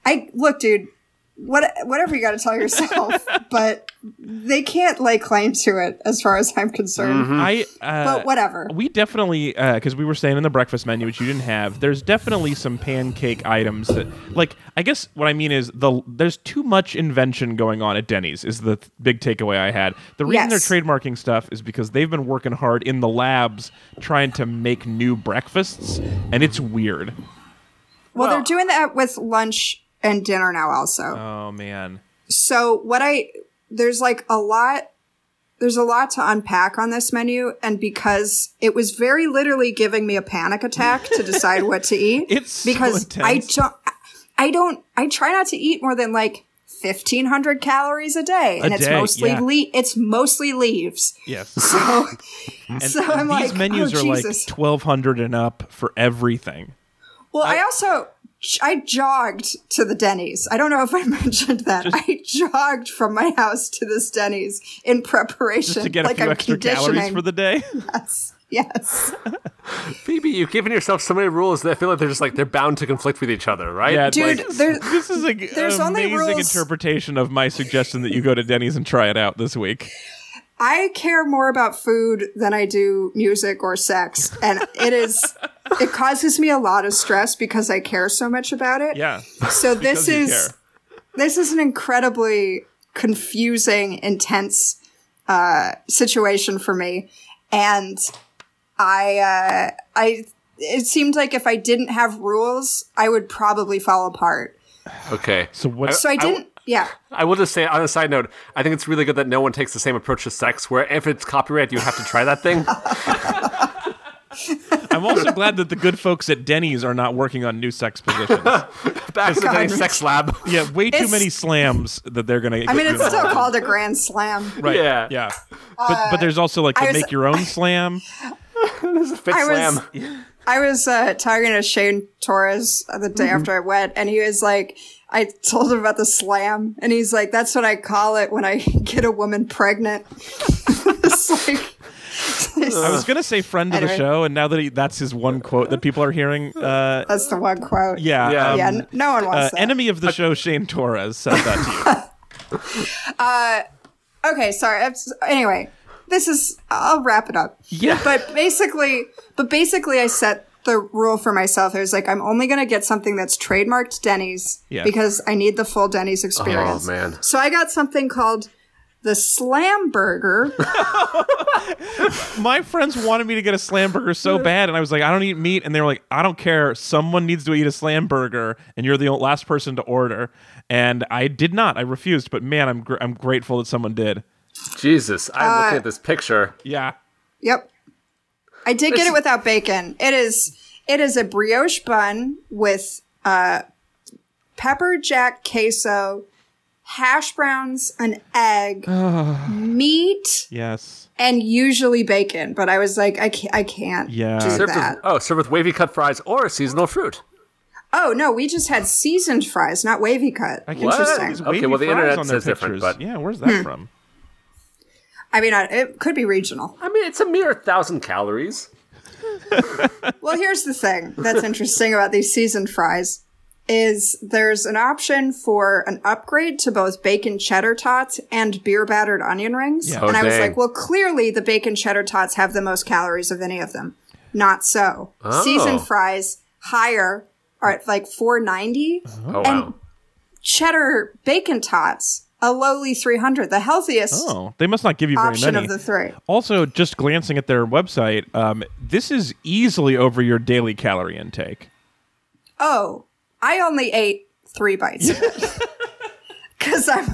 I look, dude. What whatever you got to tell yourself, (laughs) but they can't lay claim to it as far as I'm concerned. I uh, But whatever. We definitely, because we were saying in the breakfast menu, which you didn't have. There's definitely some pancake items that, like, I guess what I mean is the there's too much invention going on at Denny's. Is the th- big takeaway I had. The reason Yes. they're trademarking stuff is because they've been working hard in the labs trying to make new breakfasts, and it's weird. Well, they're doing that with lunch and dinner now, also. Oh man, so what I there's like a lot there's a lot to unpack on this menu and because it was very literally giving me a panic attack to (laughs) decide what to eat It's so because I don't I don't I try not to eat more than like 1500 calories a day and it's day, mostly yeah. le- it's mostly leaves yes. (laughs) so And (laughs) so I'm these like menus oh, are Jesus. like twelve hundred and up for everything. Well, I, also I jogged to the Denny's. I don't know if I (laughs) mentioned that. I jogged from my house to this Denny's in preparation, Just to get like few I'm extra conditioning. calories for the day. (laughs) yes, yes, (laughs) Phoebe, you've given yourself so many rules that I feel like they're just like they're bound to conflict with each other, right? Yeah, dude. like- there, This is a, There's an only amazing rules- interpretation of my suggestion that you go to Denny's and try it out this week. I care more about food than I do music or sex, and it is. (laughs) It causes me a lot of stress because I care so much about it. Yeah. So (laughs) this is this is an incredibly confusing, intense uh, situation for me, and I uh, I it seemed like if I didn't have rules, I would probably fall apart. Okay. So what? So I didn't. Yeah. I will just say on a side note, I think it's really good that no one takes the same approach to sex, where if it's copyright, you have to try that thing. (laughs) I'm also glad that the good folks at Denny's are not working on new sex positions. (laughs) Back to the Denny's sex lab. Yeah, way too It's- many slams that they're gonna. I mean, it's still called a grand slam. right. Yeah. yeah. But but uh, there's also like I the was- make your own slam. (laughs) Fit I slam. Was I was uh, talking to Shane Torres the day after I went, and he was like, I told him about the slam, and he's like, "That's what I call it when I (laughs) get a woman pregnant." (laughs) it's like (laughs) I was gonna say friend of the show, and now that he, that's his one quote that people are hearing, uh, That's the one quote. yeah, Yeah. um, Yeah, no one uh, wants that. enemy of the show, Shane Torres said that to you. okay, sorry. That's- Anyway, this is. I'll wrap it up. Yeah. But basically, but basically, I set the rule for myself. I was like, I'm only going to get something that's trademarked Denny's Yeah. because I need the full Denny's oh, experience. Oh, man. So I got something called the Slam Burger. (laughs) My friends wanted me to get a slam burger so bad, and I was like, I don't eat meat, and they were like, I don't care. Someone needs to eat a slam burger, and you're the last person to order. And I did not. I refused. But man, I'm gr- I'm grateful that someone did. Jesus, I'm Uh, looking at this picture. Yeah. Yep. I did get it without bacon. It is it is a brioche bun with uh pepper jack queso, hash browns, an egg, (sighs) meat, Yes. and usually bacon. But I was like, I can't, I can't Yeah. do Served that. with, oh, served with wavy cut fries or seasonal fruit. Oh no, we just had seasoned fries, not wavy cut. I can What? Interesting. these Okay, well, the internet on their says different, but- yeah, where's that from? I mean, it could be regional. I mean, it's a mere thousand calories. (laughs) Well, here's the thing that's (laughs) interesting about these seasoned fries is there's an option for an upgrade to both bacon cheddar tots and beer battered onion rings. Yeah. And Oh, I was dang. like, well, clearly the bacon cheddar tots have the most calories of any of them. Not so. Oh. Seasoned fries higher are at like 490 Oh, and wow. cheddar bacon tots a lowly 300, the healthiest Oh, they must not give you very option many. of the three. Also, just glancing at their website, um, this is easily over your daily calorie intake. Oh, I only ate three bites (laughs) because I'm.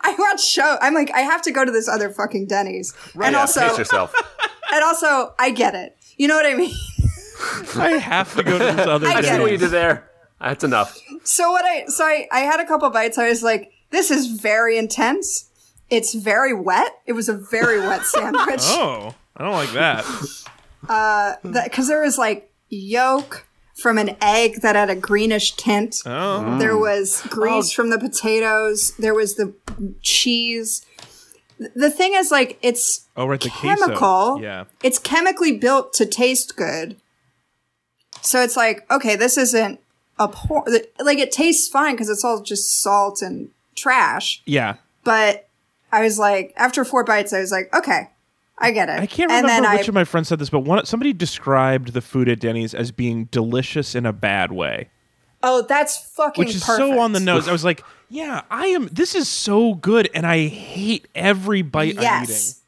I watch show. I'm like, I have to go to this other fucking Denny's, and Yeah, also, pace yourself. (laughs) and also, I get it. You know what I mean? (laughs) I have to go to this other. I I see what you did there. That's enough. So what I so I, I had a couple bites. I was like, this is very intense. It's very wet. It was a very wet (laughs) sandwich. Oh, I don't like that. Uh, because there was like yolk from an egg that had a greenish tint. Oh, There was grease from the potatoes. There was the cheese. The thing is, like, it's oh, right, the chemical. queso. Yeah, It's chemically built to taste good. So it's like, okay, this isn't a poor. like it tastes fine because it's all just salt and trash. yeah. But I was like, after four bites, I was like, okay, I get it. I can't and remember which I, of my friends said this, but one somebody described the food at Denny's as being delicious in a bad way, oh, that's fucking which is perfect. so on the nose. I was like, yeah, I am. This is so good, and I hate every bite I'm eating. Yes,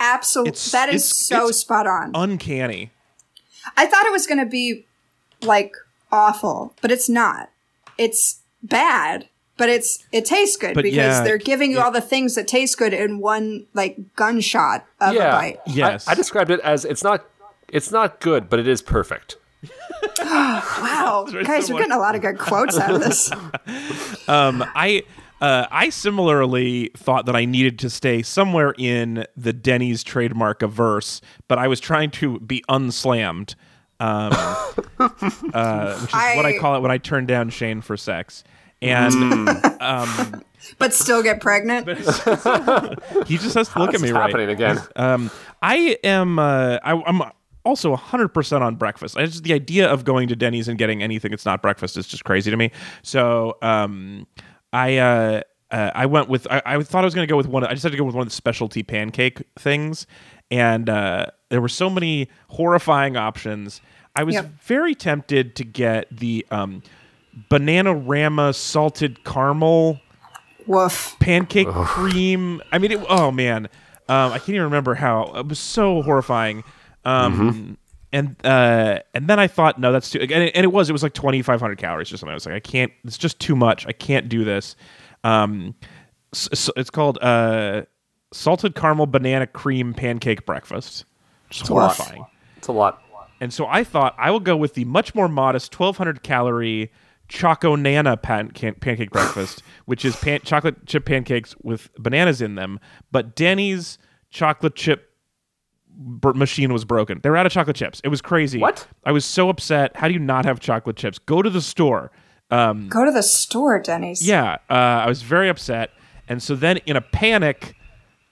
absolutely. That is it's- so it's spot on. Uncanny. I thought it was going to be like awful, but it's not. It's bad, but it's it tastes good But because yeah, they're giving you yeah. all the things that taste good in one like gunshot of a Yeah. bite. Yes. I, I described it as it's not it's not good, but it is perfect. (laughs) Wow, guys, similar. you're getting a lot of good quotes out of this. (laughs) Um, I uh, I similarly thought that I needed to stay somewhere in the Denny's trademark averse, but I was trying to be unslammed, um, (laughs) uh, which is what I I- call it when I turn down Shane for sex. And (laughs) but still get pregnant. (laughs) he just has to look at me right. happening again. Um, I am. Uh, I, I'm also 100% on breakfast. I just the idea of going to Denny's and getting anything that's not breakfast is just crazy to me. So um, I. Uh, uh, I went with. I, I thought I was going to go with one. I just had to go with one of the specialty pancake things, and uh, there were so many horrifying options. I was Yep. very tempted to get the um, banana rama salted caramel Woof. pancake cream. I mean, it, oh man, um, I can't even remember how. It was so horrifying. Um, And uh, and then I thought, no, that's too. And it, and it was. It was like twenty five hundred calories or something. I was like, I can't. It's just too much. I can't do this. Um, s- s- it's called uh, salted caramel banana cream pancake breakfast. Just rough. horrifying. It's a lot. And so I thought I will go with the much more modest 1200 calorie Choco Nana pan- can- pancake breakfast, (laughs) which is pan- chocolate chip pancakes with bananas in them. But Denny's chocolate chip br- machine was broken. They were out of chocolate chips. It was crazy. What? I was so upset. How do you not have chocolate chips? Go to the store. Um, Go to the store, Denny's. yeah, uh, I was very upset. And so then, in a panic,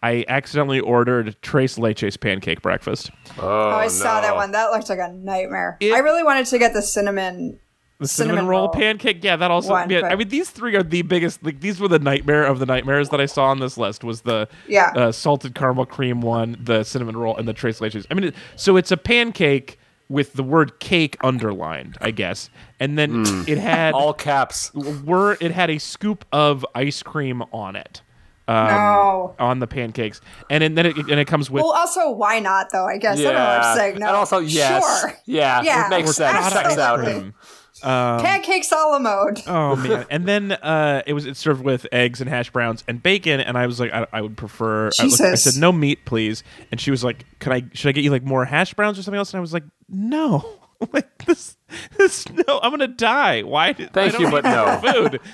I accidentally ordered Tres Leches pancake breakfast. Oh, Oh, I saw that one. That looked like a nightmare. It- I really wanted to get the cinnamon. The cinnamon, roll, pancake, yeah, that also. one, yeah, but- I mean, these three are the biggest. Like, these were the nightmare of the nightmares that I saw on this list. Was the Yeah. uh, salted caramel cream one, the cinnamon roll, and the Tres Leches. I mean, it, so it's a pancake with the word cake underlined, I guess, and then it had All caps. were it had a scoop of ice cream on it. Um, no. on the pancakes, and, and then it and it comes with Well, also, why not though? I guess I don't know what I'm saying. No. And also, yes. Sure. Yeah, Yeah, it makes sense. absolutely. Checks out. Cream. Pancakes a la (laughs) mode. Oh man! And then uh, it was it's served with eggs and hash browns and bacon, and I was like, I, I would prefer. I, looked- I said no meat, please. And she was like, Can I? Should I get you like more hash browns or something else? And I was like, No, (laughs) like this, this no, I'm gonna die. Why? Did, Thank you, but no. Food. (laughs)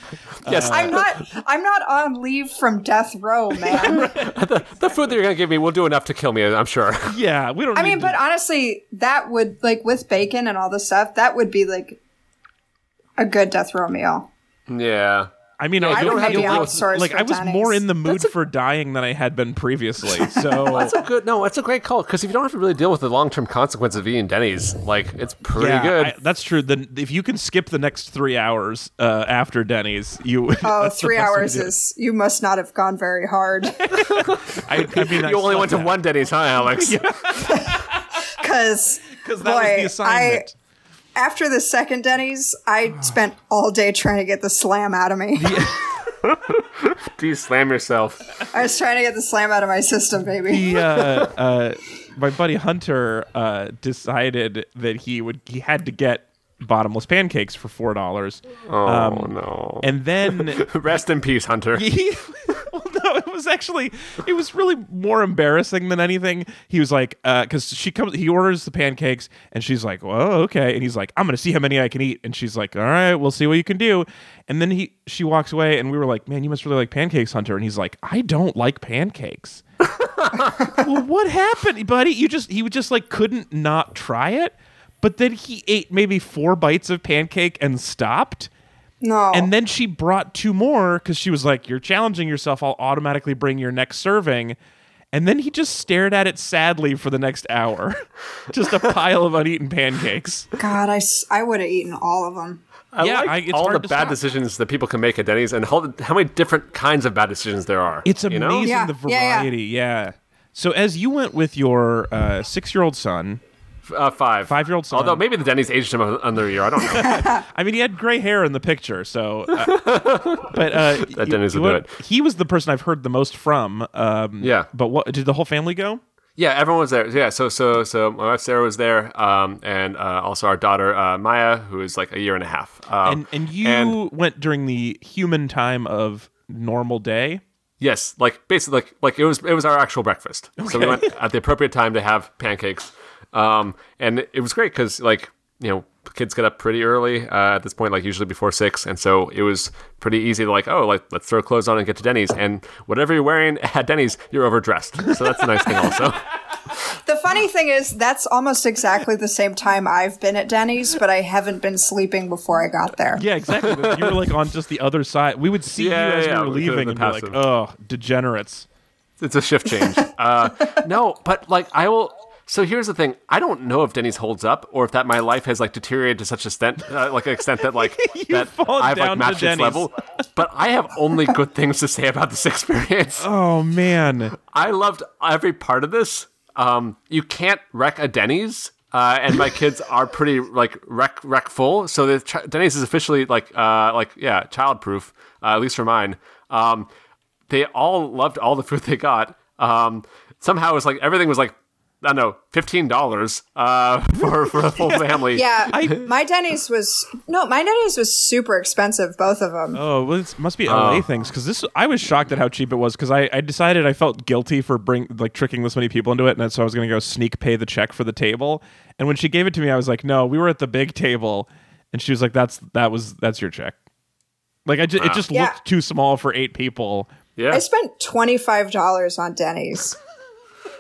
Yes, I'm not. I'm not on leave from death row, man. the food that you're gonna give me will do enough to kill me. I'm sure. Yeah, we don't. I need mean, to- but honestly, that would like with bacon and all this stuff. That would be like a good death row meal. yeah. I mean, I I don't have to deal with- outsource Like for I was Denny's. more in the mood a- for dying than I had been previously. (laughs) So That's a good. No, that's a great call because if you don't have to really deal with the long term consequence of eating Denny's, like it's pretty yeah, good. I- that's true. Then if you can skip the next three hours uh, after Denny's, you (laughs) Oh, that's the three best way to hours is You must not have gone very hard (laughs) I, I mean, I you only suck went to one Denny's, huh, Alex? because because that was the assignment. After the second Denny's, I spent all day trying to get the slam out of me. (laughs) (laughs) Do you slam yourself? I was trying to get the slam out of my system, baby. He, uh, (laughs) uh, my buddy Hunter uh, decided that he would he had to get bottomless pancakes for four dollars, Oh no! and then Rest in peace, Hunter. he well, no it was actually it was really more embarrassing than anything. He was like uh, because she comes he orders the pancakes and she's like "Oh, okay. And he's like i'm gonna see how many i can eat. And she's like all right we'll see what you can do. And then he she walks away and we were like man you must really like pancakes hunter. And he's like i don't like pancakes. (laughs) Well what happened buddy? You just he just like couldn't not try it. But then he ate maybe four bites of pancake and stopped No. and then she brought two more because she was like, You're challenging yourself. I'll automatically bring your next serving. And then he just stared at it sadly for the next hour. (laughs) just a pile of uneaten pancakes. God, I, I would have eaten all of them. I Yeah, like I- it's all the bad stop. decisions that people can make at Denny's, and how, how many different kinds of bad decisions there are. It's you amazing know? Yeah, the yeah, yeah. variety. Yeah, So as you went with your uh, six year old son, Uh, five. Five-year-old son. Although maybe the Denny's aged him under a year. I don't know. (laughs) I mean, he had gray hair in the picture, so. Uh, (laughs) but uh, That Denny's you- will do what- He was the person I've heard the most from. Um, Yeah. But what did the whole family go? Yeah, everyone was there. Yeah, so so so my wife Sarah was there, um, and uh, also our daughter uh, Maya, who is like a year and a half. Um, And and you went during the human time of normal day. Yes, like basically, like like it was it was our actual breakfast. So we went at the appropriate time to have pancakes, um, and it was great because like you know kids get up pretty early uh, at this point, like usually before six, and so it was pretty easy to like oh like let's throw clothes on and get to Denny's, and whatever you're wearing (laughs) at Denny's, you're overdressed. So that's a nice thing also. (laughs) The funny thing is, that's almost exactly the same time I've been at Denny's, but I haven't been sleeping before I got there. Yeah, exactly. you were like on just the other side. We would see Yeah, you as yeah, we were we leaving been and be like, "Oh, degenerates." It's a shift change. Uh, (laughs) no, but like I will. So here's the thing: I don't know if Denny's holds up, or if that my life has like deteriorated to such a extent, uh, like an extent that like (laughs) that I've like matched its level. But I have only good things to say about this (laughs) experience. (laughs) Oh man. I loved every part of this. Um, you can't wreck a Denny's. Uh, and my kids are pretty like wreck wreck full, so the ch- Denny's is officially like uh, like yeah child proof, uh, at least for mine. Um, they all loved all the food they got. Um, somehow it was like everything was like I don't know fifteen dollars uh, (laughs) for for the whole (laughs) family. Yeah, my Denny's was no, my Denny's was super expensive, both of them. Oh, well, it must be LA things because this. I was shocked at how cheap it was because I, I decided I felt guilty for bring like tricking this many people into it, and so I was gonna go sneak pay the check for the table. And when she gave it to me, I was like, "No, we were at the big table," and she was like, "That's that was that's your check." Like I just it just Yeah. looked too small for eight people. yeah. I spent twenty five dollars on Denny's.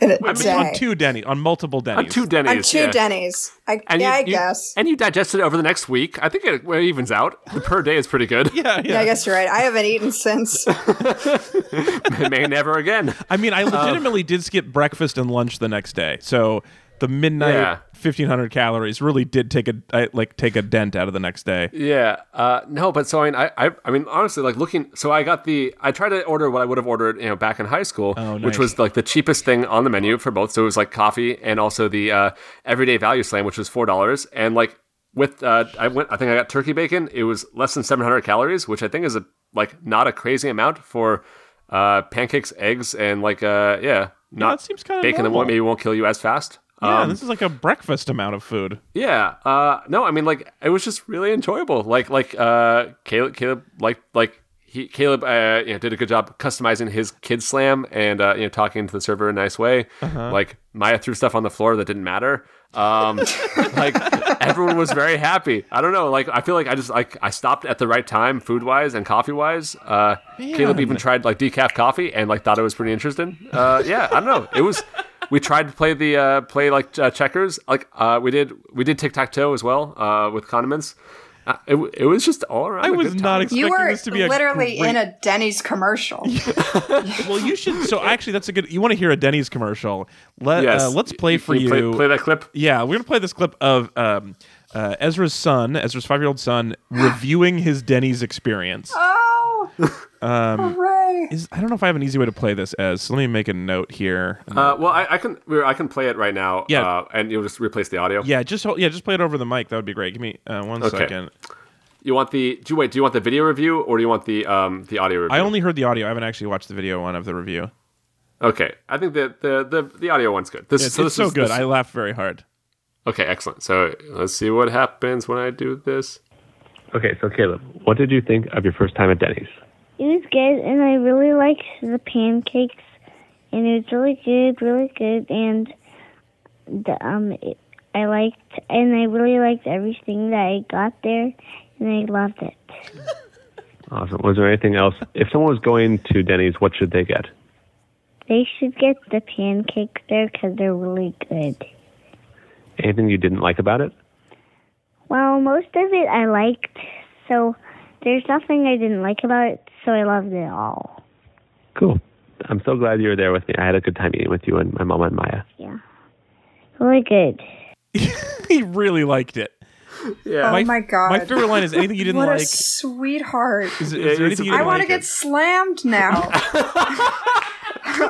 In a I mean, day. on two Denny, on multiple Denny's. On two Denny's. On two yeah. Denny's. I, And yeah, you, I you- guess. And you digest it over the next week. I think it it evens out. The per day is pretty good. (laughs) Yeah, yeah. yeah, I guess you're right. I haven't eaten since. (laughs) May never again. I mean, I um, legitimately did skip breakfast and lunch the next day, so the midnight Yeah. Fifteen hundred calories really did take a I, like take a dent out of the next day. Yeah. Uh, no, but so I mean, I, I, I mean, honestly, like looking. So I got the. I tried to order what I would have ordered, you know, back in high school, Oh, which was like the cheapest thing on the menu for both. So it was like coffee and also the uh, everyday value slam, which was four dollars, and like with uh, I went. I think I got turkey bacon. It was less than seven hundred calories, which I think is a like not a crazy amount for uh, pancakes, eggs, and like uh, yeah, not that seems kinda bacon that normal. won't, maybe won't kill you as fast. Yeah, Um, this is like a breakfast amount of food. yeah. Uh, no, I mean, like, it was just really enjoyable. Like, like, uh, Caleb, Caleb, like, like, he, Caleb, uh, you know, did a good job customizing his kid slam and, uh, you know, talking to the server in a nice way. Like, Maya threw stuff on the floor that didn't matter. Um, (laughs) like, everyone was very happy. I don't know. Like, I feel like I just, like, I stopped at the right time, food wise and coffee wise. Uh, Caleb even tried, like, decaf coffee and, like, thought it was pretty interesting. Uh, yeah, I don't know. It was, we tried to play the uh, play like uh, checkers. Like uh, we did, we did tic tac toe as well uh, with condiments. Uh, (laughs) it, it was just all around. I a was not time. expecting You were this to be a literally great- in a Denny's commercial. (laughs) Well, you should. So actually, that's a good. You want to hear a Denny's commercial? Let Yes. uh, let's play for Can you. Play, play that clip. Yeah, we're gonna play this clip of um, uh, Ezra's son, Ezra's five-year-old son, reviewing his Denny's experience. oh, (laughs) Um, hooray. is I don't know if I have an easy way to play this as. So let me make a note here. Uh, well, I, I can I can play it right now. Yeah. uh, and you'll just replace the audio. Yeah, just hold, yeah, just play it over the mic. That would be great. Give me uh, one Okay. second. You want the? Do you wait? Do you want the video review or do you want the um the audio review? I only heard the audio. I haven't actually watched the video one of the review. Okay, I think the the the, the audio one's good. This It's so it's so is- good. this- I laughed very hard. okay, excellent. So let's see what happens when I do this. Okay, so Caleb, what did you think of your first time at Denny's? It was good, and I really liked the pancakes, and it was really good, really good, and the, um, it, I liked, and I really liked everything that I got there, and I loved it. (laughs) Awesome. Was there anything else? If someone was going to Denny's, what should they get? They should get the pancakes there because they're really good. Anything you didn't like about it? Well, most of it I liked, so there's nothing I didn't like about it, so I loved it all. Cool. I'm so glad you were there with me. I had a good time eating with you and my mom and Maya. Yeah, really good. (laughs) he really liked it. Yeah. Oh my god. My favorite line is anything you didn't what a like. sweetheart. Is, is there anything you didn't want to like? get slammed now. (laughs) (laughs)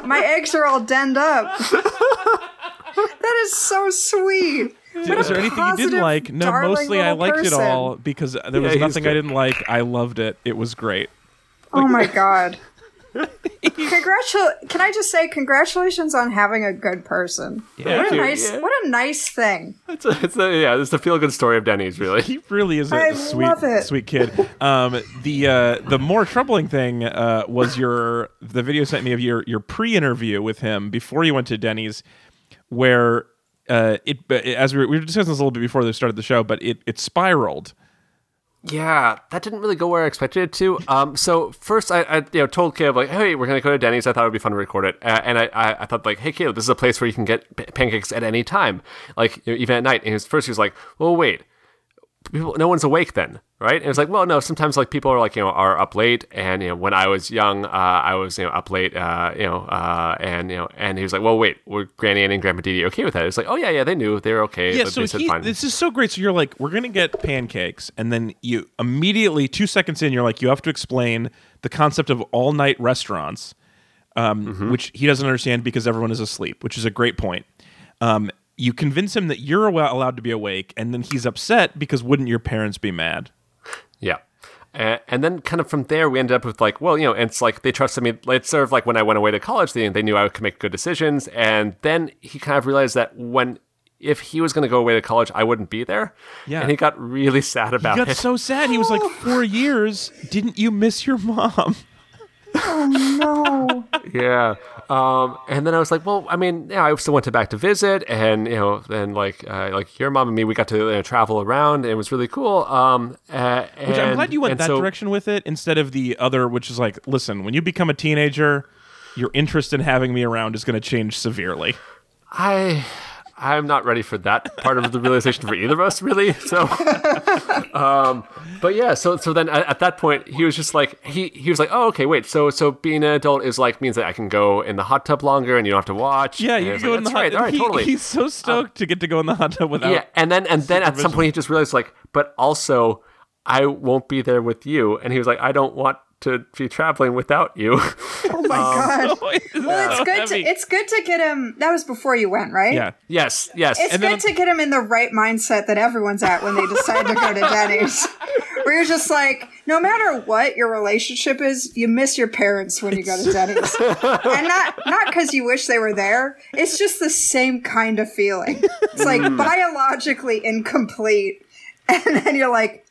My eggs are all denned up. that is so sweet. What Is a there anything you didn't like? No, darling mostly I little liked person. it all because there was he's nothing I good. didn't like. I loved it. It was great. Oh my god. (laughs) Congratu- Can I just say congratulations on having a good person? Yeah. what a you, nice, yeah. what a nice thing. It's a, it's a, yeah, it's a feel good story of Denny's, really. He really is a I sweet, love it. sweet kid. Um, the uh, the more troubling thing uh, was your the video sent me of your your pre-interview with him before you went to Denny's, where uh, it as we were, we were discussing this a little bit before they started the show, but it it spiraled. Yeah, that didn't really go where I expected it to. Um, so first, I, I you know told Caleb like, "Hey, we're gonna go to Denny's." I thought it would be fun to record it, uh, and I, I, I thought like, "Hey, Caleb, this is a place where you can get p- pancakes at any time, like you know, even at night." And was, first, he was like, "Well, wait, people, no one's awake then, right?" And it was like, "Well, no. Sometimes like people are like you know are up late, and you know when I was young, uh, I was you know up late, uh, you know, uh, and you know." And he was like, "Well, wait, were Granny Ann and Grandpa Didi okay with that?" It's like, "Oh yeah, yeah, they knew, they were okay. Yeah, so they said he, fine." this is so great. So you're like, we're gonna get pancakes, and then you immediately two seconds in, you're like, you have to explain the concept of all night restaurants, um, Mm-hmm. which he doesn't understand because everyone is asleep, which is a great point. Um, you convince him that you're allowed to be awake, and then he's upset because wouldn't your parents be mad? Yeah. And, and then kind of from there, we ended up with like, well, you know, it's like they trusted me. It's sort of like when I went away to college, they, they knew I could make good decisions. And then he kind of realized that when, if he was going to go away to college, I wouldn't be there. Yeah. And he got really (laughs) sad about it. He got it. so sad. He was like, (laughs) four years. Didn't you miss your mom? Oh no. yeah. Um, and then I was like, well, I mean, yeah, I still went to back to visit, and you know, then like, uh, like your mom and me, we got to you know, travel around. And it was really cool. Um, uh, Which I'm glad you went that so- direction with it instead of the other, which is like, listen, when you become a teenager, your interest in having me around is going to change severely. I I'm not ready for that part of the realization for either of us, really. So, (laughs) um, but yeah, so so then at, at, that point, he was just like he he was like, oh okay, wait, so so being an adult is like means that I can go in the hot tub longer and you don't have to watch. Yeah, you can go like, in the hot right, tub. All right, he, (laughs) totally. He's so stoked to get to go in the hot tub without. Yeah, and then and then at some point he just realized like, but also I won't be there with you, and he was like, I don't want to be traveling without you. (laughs) Oh my um, god. Oh, it's (laughs) Well, it's good to it's good to get him. That was before you went, right? yeah. yes, yes. It's And good then- to get him in the right mindset that everyone's at when they (laughs) decide to go to Denny's. Where you're just like, no matter what your relationship is, you miss your parents when you go to Denny's, and not not because you wish they were there. It's just the same kind of feeling. It's like mm. biologically incomplete, and then you're like,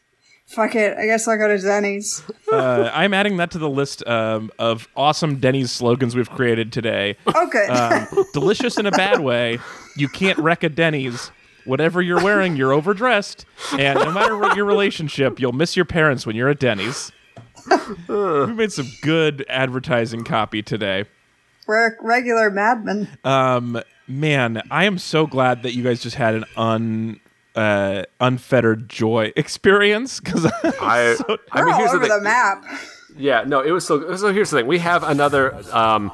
fuck it, I guess I'll go to Denny's. (laughs) Uh, I'm adding that to the list um, of awesome Denny's slogans we've created today. Oh, good. Um, (laughs) delicious in a bad way. You can't wreck a Denny's. Whatever you're wearing, you're overdressed. And no matter what your relationship, you'll miss your parents when you're at Denny's. we made some good advertising copy today. we're regular madmen. Um, man, I am so glad that you guys just had an un uh, unfettered joy (laughs) experience because (laughs) I, I We're mean, all here's over the the, map. Yeah, no, it was so. So here's the thing: we have another, um,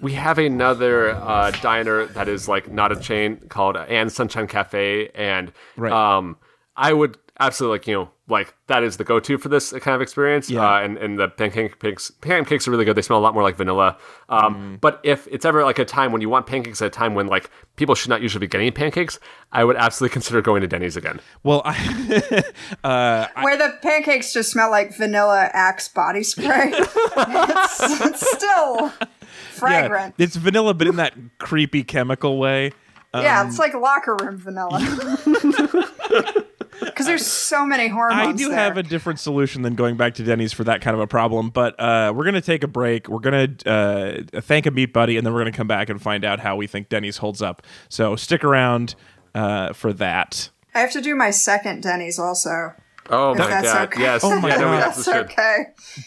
we have another uh, diner that is like not a chain called Anne Sunshine Cafe, and Right. um, I would absolutely like you know like that is the go-to for this kind of experience. Yeah. Uh, and and the pancakes pancakes are really good. They smell a lot more like vanilla. Um, But if it's ever like a time when you want pancakes at a time when like people should not usually be getting pancakes, I would absolutely consider going to Denny's again. well, (laughs) I, uh, Where the pancakes just smell like vanilla Axe body spray. it's, (laughs) it's still yeah, fragrant. it's vanilla, but in that creepy chemical way. Yeah, it's like locker room vanilla. (laughs) Because there's so many hormones. I do there. have a different solution than going back to Denny's for that kind of a problem, but uh, we're going to take a break. We're going to uh, thank a meat buddy, and then we're going to come back and find out how we think Denny's holds up. So stick around uh, for that. I have to do my second Denny's also. Oh If my god! okay. Yes, Oh my yeah, God. absolutely That's okay.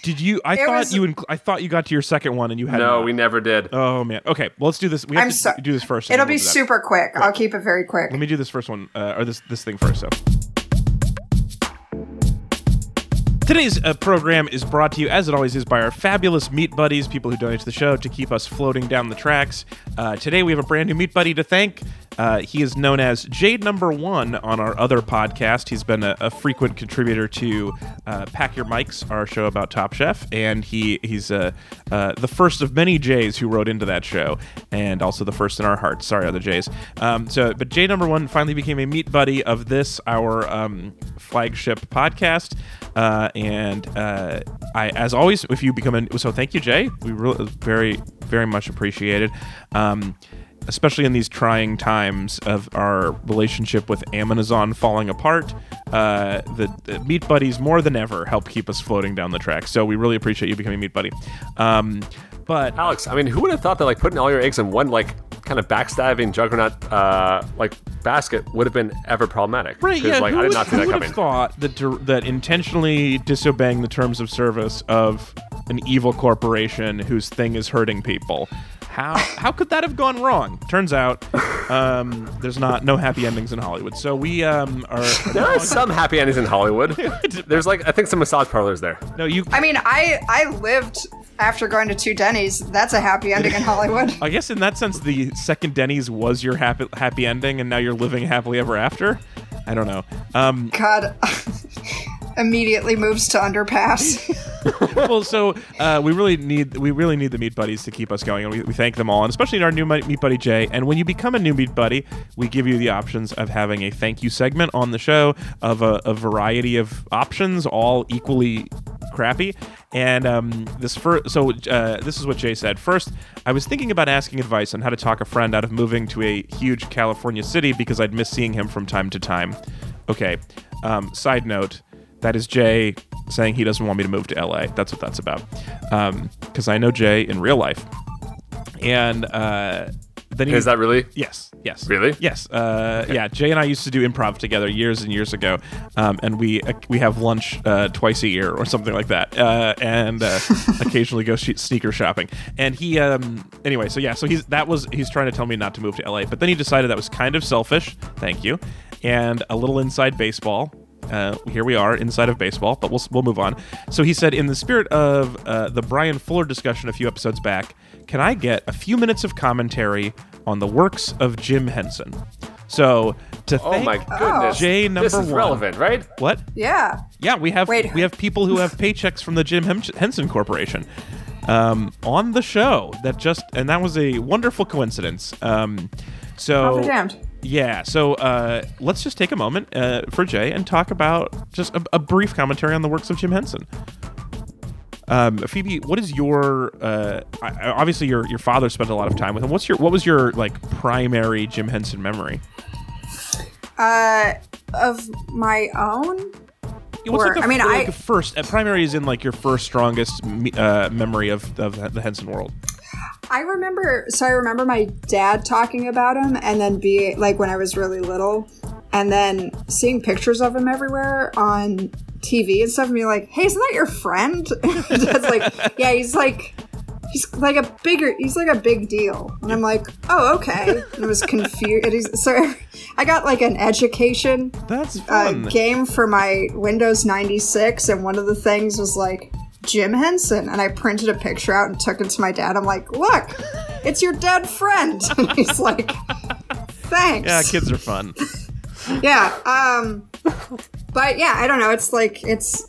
Did you? I It thought was- you. Inc- I thought you got to your second one, and you had. No, not. we never did. Oh man. Okay. Well, let's do this. We have I'm to so- do this first. It'll be we'll do that. super quick. I'll keep it very quick. Let me do this first one, uh, or this this thing first. So. Today's uh, program is brought to you, as it always is, by our fabulous meat buddies, people who donate to the show to keep us floating down the tracks. Uh, today, we have a brand new meat buddy to thank. Uh, he is known as Jade Number One on our other podcast. He's been a, a frequent contributor to uh, Pack Your Mics, our show about Top Chef, and he he's uh, uh, the first of many Jays who wrote into that show, and also the first in our hearts. Sorry, other Jays. Um, so, but Jade Number One finally became a meat buddy of this our um, flagship podcast. Uh, and uh, I, as always, if you become a so thank you, Jay. We really very very much appreciated. Um, especially in these trying times of our relationship with Amazon falling apart, uh, the, the Meat Buddies more than ever help keep us floating down the track. So we really appreciate you becoming Meat Buddy. Um, but Alex, I mean, who would have thought that like putting all your eggs in one like kind of backstabbing juggernaut uh, like basket would have been ever problematic? Right, yeah. Like who I did would- not see that coming. have thought that that intentionally disobeying the terms of service of an evil corporation whose thing is hurting people? How how could that have gone wrong? Turns out, um, there's not no happy endings in Hollywood. So we um, are (laughs) There are some happy endings in Hollywood. (laughs) There's like I think some massage parlors there. no you. I mean, I I lived after going to two Denny's. That's a happy ending in Hollywood. (laughs) I guess in that sense, the second Denny's was your happy happy ending, and now you're living happily ever after. I don't know. Um, God. Immediately moves to underpass. (laughs) well, so uh, we really need we really need the meat buddies to keep us going, and we, we thank them all, and especially our new meat buddy Jay. And when you become a new meat buddy, we give you the options of having a thank you segment on the show of a, a variety of options, all equally crappy. And um, this first, so uh, this is what Jay said. First, I was thinking about asking advice on how to talk a friend out of moving to a huge California city because I'd miss seeing him from time to time. Okay. Um, side note. That is Jay saying he doesn't want me to move to LA. That's what that's about. Because I know Jay in real life. And uh, then he Is that really? Yes, yes. Really? Yes. Uh, Yeah, Jay and I used to do improv together years and years ago, um, and we uh, we have lunch uh, twice a year or something like that, uh, and uh, (laughs) occasionally go sh- sneaker shopping. And he, um, anyway, so yeah, so he's that was he's trying to tell me not to move to LA, but then he decided that was kind of selfish. Thank you, and a little inside baseball. Uh, here we are inside of baseball, but we'll we'll move on. So he said, in the spirit of uh, the Brian Fuller discussion a few episodes back, can I get a few minutes of commentary on the works of Jim Henson? So to Oh thank my goodness. Jay number this is one. relevant, right? what? Yeah. Yeah, we have Wait. we have people who have (laughs) paychecks from the Jim Henson Corporation um, on the show. That just and that was a wonderful coincidence. Um, so I'll damned. Yeah, so uh, let's just take a moment uh, for Jay and talk about just a, a brief commentary on the works of Jim Henson. Um, Phoebe, what is your uh, obviously your your father spent a lot of time with him. What's your what was your like primary Jim Henson memory? Uh, of my own. What's Or- like the I mean, fir- I- first uh, primary is in like your first strongest uh, memory of, of the Henson world. I remember, so I remember my dad talking about him, and then be like when I was really little, and then seeing pictures of him everywhere on TV and stuff, and be like, "Hey, isn't that your friend?" (laughs) Dad's like, "Yeah, he's like." He's like a bigger. He's like a big deal, and I'm like, oh, okay. And I was confused. So (laughs) I got like an education That's uh, game for my Windows 96, and one of the things was like Jim Henson, and I printed a picture out and took it to my dad. I'm like, "Look, it's your dead friend." (laughs) And he's like, "Thanks." yeah, kids are fun. (laughs) Yeah. Um. But yeah, I don't know. It's like it's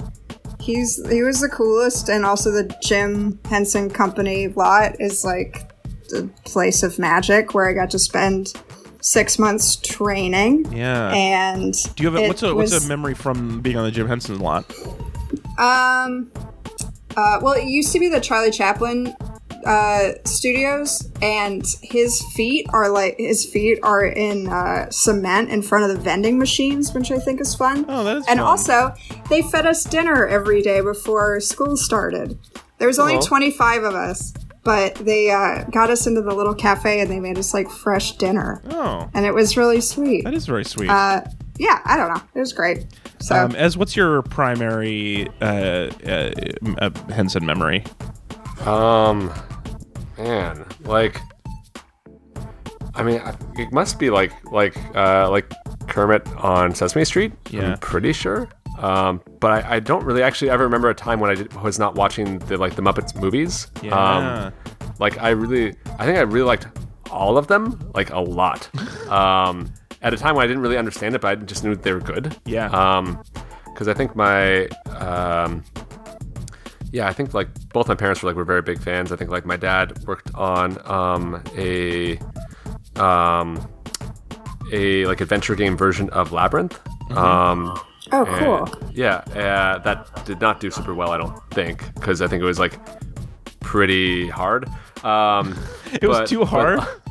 he's he was the coolest, and also the Jim Henson Company lot is like the place of magic where I got to spend six months training. Yeah. And Do you have a, what's a what's was- a memory from being on the Jim Henson lot? Um, uh, well, it used to be the Charlie Chaplin uh, studios, and his feet are like his feet are in uh, cement in front of the vending machines, which I think is fun. Oh, that is And fun. also, they fed us dinner every day before school started. There was only Oh. 25 of us, but they uh, got us into the little cafe and they made us like fresh dinner, Oh, and it was really sweet. that is very sweet. Uh, yeah, I don't know. It was great. So. um, as what's your primary uh, uh, m- uh, Henson memory? Um, man, like, I mean, it must be like like uh, like Kermit on Sesame Street. Yeah. I'm pretty sure. Um, but I, I don't really actually ever remember a time when I did, was not watching the like the Muppets movies. Yeah. Um, like I really, I think I really liked all of them, like a lot. (laughs) um, at a time when I didn't really understand it, but I just knew they were good. Yeah. Um, because I think my um, yeah, I think like both my parents were like were very big fans. I think like my dad worked on um, a um, a like adventure game version of Labyrinth. Um, oh, and- cool. yeah, uh, that did not do super well. I don't think because I think it was like pretty hard. Um, (laughs) It was too hard. (laughs)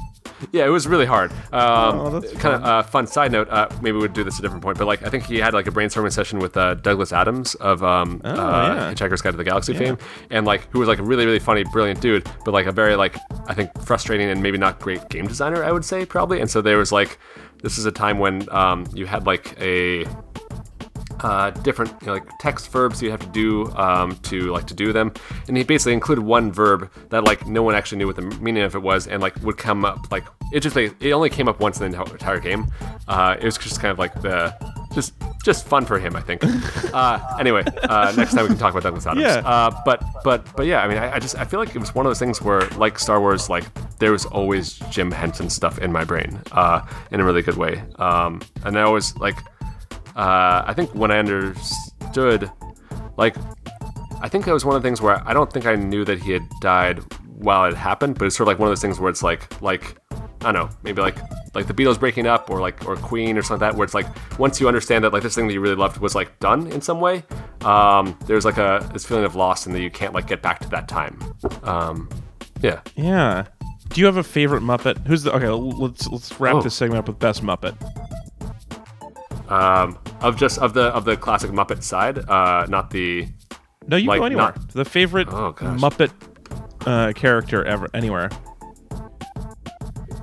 yeah, it was really hard. Um, Oh, kind of uh, fun side note. Uh, maybe we'd do this at a different point, but like I think he had like a brainstorming session with uh, Douglas Adams of um, Oh, uh, yeah. Hitchhiker's Guide to the Galaxy fame, and like who was like a really really funny, brilliant dude, but like a very like I think frustrating and maybe not great game designer. I would say probably. And so there was like this is a time when um, you had like a uh, different you know, like text verbs you have to do um, to like to do them. And he basically included one verb that like no one actually knew what the meaning of it was and like would come up like it just like, it only came up once in the entire game. Uh, it was just kind of like the just just fun for him I think. (laughs) Uh, anyway uh, next time we can talk about Douglas Adams. Yeah. uh, but but but yeah I mean I, I just I feel like it was one of those things where like Star Wars like there was always Jim Henson stuff in my brain uh, in a really good way. Um, and I always like uh, I think when I understood, like, I think that was one of the things where I don't think I knew that he had died while it happened, but it's sort of like one of those things where it's like, like, I don't know, maybe like, like the Beatles breaking up or like, or Queen or something like that, where it's like, once you understand that like this thing that you really loved was like done in some way, um, there's like a, this feeling of loss and that you can't like get back to that time. Um, yeah. Yeah. Do you have a favorite Muppet? Who's the okay? Let's let's wrap Oh. this segment up with best Muppet. Um, of just, of the, of the classic Muppet side, uh, not the, No, you Like, go anywhere. not- the favorite Oh. Muppet uh, character ever anywhere.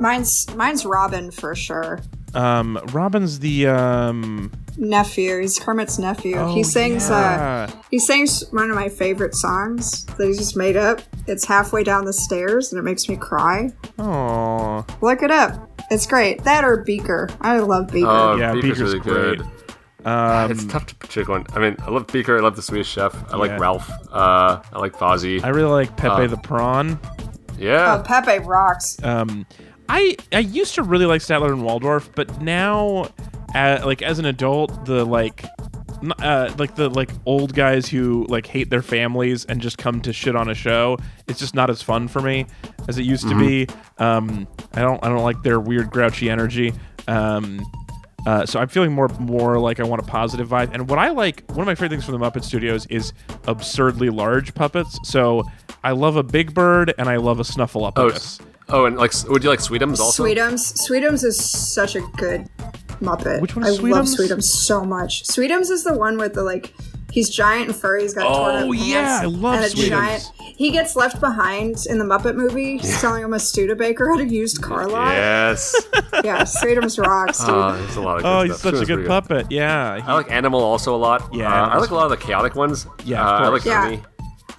Mine's mine's Robin for sure. Um, Robin's the um. Nephew. He's Kermit's nephew. Oh, he sings. yeah. Uh, he sings one of my favorite songs that he just made up. It's halfway down the stairs, and it makes me cry. Oh, Look it up. It's great. That or Beaker. I love Beaker. Oh, Yeah, Beaker's, Beaker's really good. um, it's tough to pick one. I mean, I love Beaker. I love the Swedish Chef. I like Rowlf. Uh, I like Fozzie. I really like Pepe Uh, the Prawn. yeah. oh, Pepe rocks. Um, I I used to really like Statler and Waldorf, but now, uh, like as an adult, the like. Uh, like the like old guys who like hate their families and just come to shit on a show. It's just not as fun for me as it used to be. Um, I don't I don't like their weird grouchy energy. Um, uh, so I'm feeling more more like I want a positive vibe. And what I like, one of my favorite things from the Muppet Studios is absurdly large puppets. So I love a Big Bird and I love a oh, Snuffleupagus. s- oh, and like, would you like Sweetums also? Sweetums. Sweetums is such a good Muppet. Which one is I love Sweetums? Sweetums so much. Sweetums is the one with the like. He's giant and furry. He's got Oh, torn up yeah, pants I love and a Sweetums. giant. He gets left behind in the Muppet movie, selling him a Studebaker at a used car lot. Yes. (laughs) Yeah, Sweetums rocks, dude. Oh, there's a lot of good Oh, he's stuff. such a good pretty puppet. Yeah. I like Animal also a lot. Yeah, Uh, I like a lot of the chaotic ones. Yeah, of uh, I like Yeah. Ernie.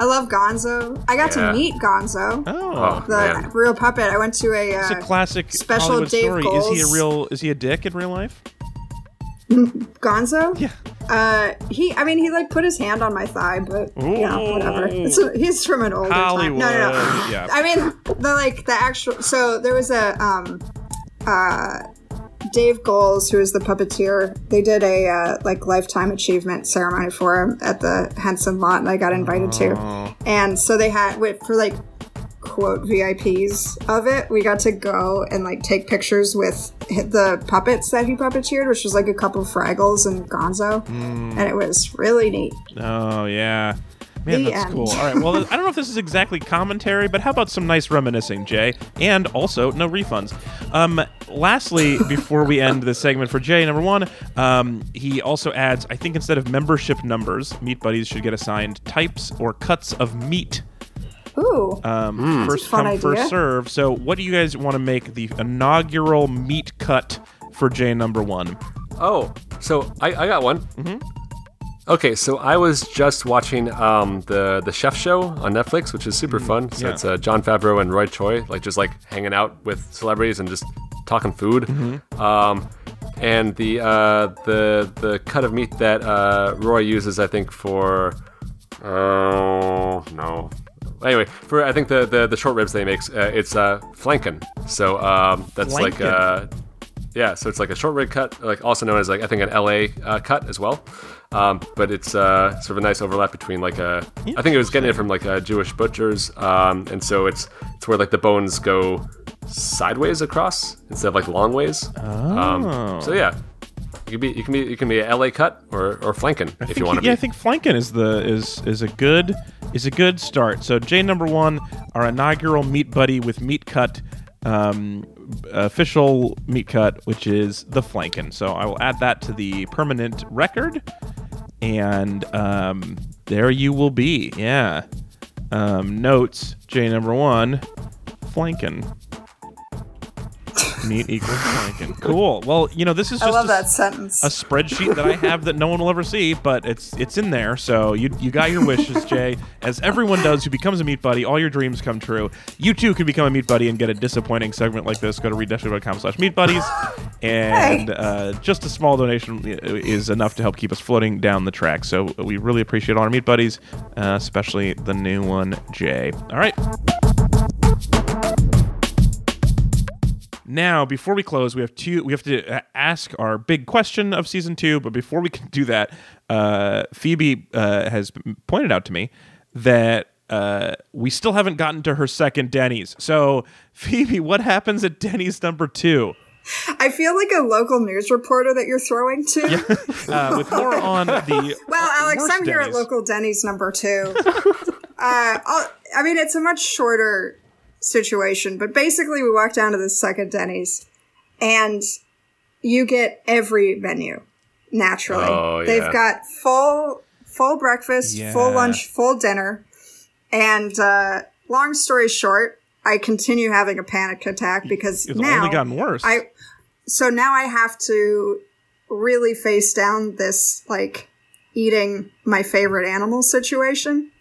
I love Gonzo. I got Yeah. to meet Gonzo, oh, Oh, the man. real puppet. I went to a. it's a Uh, classic Special Hollywood Dave story. Is he a real? Is he a dick in real life? Gonzo. Yeah. Uh, he. I mean, he like put his hand on my thigh, but you know, whatever. (laughs) It's a, he's from an older Hollywood. time. No, no, no. Yeah. I mean, the like the actual. So there was a um, uh, Dave Goelz, who is the puppeteer. They did a uh, like lifetime achievement ceremony for him at the Henson lot, and I got invited Oh. to. And so they had wait, for like quote VIPs of it. We got to go and like take pictures with the puppets that he puppeteered, which was like a couple of Fraggles and Gonzo, Hmm. and it was really neat. Oh yeah. Man, The that's end. cool. All right. Well, I don't know if this is exactly commentary, but how about some nice reminiscing, Jay? And also, no refunds. Um, lastly, (laughs) before we end this segment for Jay, number one, um, he also adds, I think instead of membership numbers, Meat Buddies should get assigned types or cuts of meat. Ooh, Um, First fun come, first serve. So, what do you guys want to make the inaugural meat cut for Jay number one? Oh, so I, I got one. Mm-hmm. Okay, so I was just watching um, the the Chef Show on Netflix, which is super fun. So yeah. it's uh, Jon Favreau and Roy Choi, like just like hanging out with celebrities and just talking food. Um, and the uh, the the cut of meat that uh, Roy uses, I think for oh no. Anyway, for I think the the, the short ribs that he makes, uh, it's uh, flanken. So um, that's like Flanken. uh, yeah, so it's like a short rib cut, like also known as like I think an LA uh, cut as well. Um, but it's uh, sort of a nice overlap between like a I think it was getting it from like uh, Jewish butchers, um, and so it's it's where like the bones go sideways across instead of like long ways. Oh. Um, so yeah, you can be you can be you can be a LA cut or or flanken if you want to yeah, I think flanken is the is is a good is a good start. So Jay number one, our inaugural meat buddy with meat cut, um, official meat cut, which is the flanken. So I will add that to the permanent record, and um, there you will be. Yeah. Um, notes J number one, flanken. Meat equals flanken. Cool. Well, you know this is I just love a- that sentence. a spreadsheet that I have that no one will ever see, but it's it's in there. So you you got your wishes, Jay. As everyone does who becomes a meat buddy, all your dreams come true. You too can become a meat buddy and get a disappointing segment like this. Go to read-com slash meat buddies. And uh, just a small donation is enough to help keep us floating down the track. So we really appreciate all our meat buddies, uh, especially the new one, Jay. All right. Now, before we close, we have to we have to uh, ask our big question of season two. But before we can do that, uh, Phoebe uh, has pointed out to me that uh, we still haven't gotten to her second Denny's. So, (laughs) Phoebe, what happens at Denny's number two? I feel like a local news reporter that you're throwing to. Uh, with more (laughs) on the Well, Alex, worst I'm here at local Denny's number two. (laughs) uh, I'll, I mean, it's a much shorter situation, but basically, we walk down to the second Denny's, and you get every menu naturally. Oh, yeah. They've got full full breakfast, full lunch, full dinner, and uh, long story short. I continue having a panic attack because It's now only gotten worse. I so now I have to really face down this like eating my favorite animal situation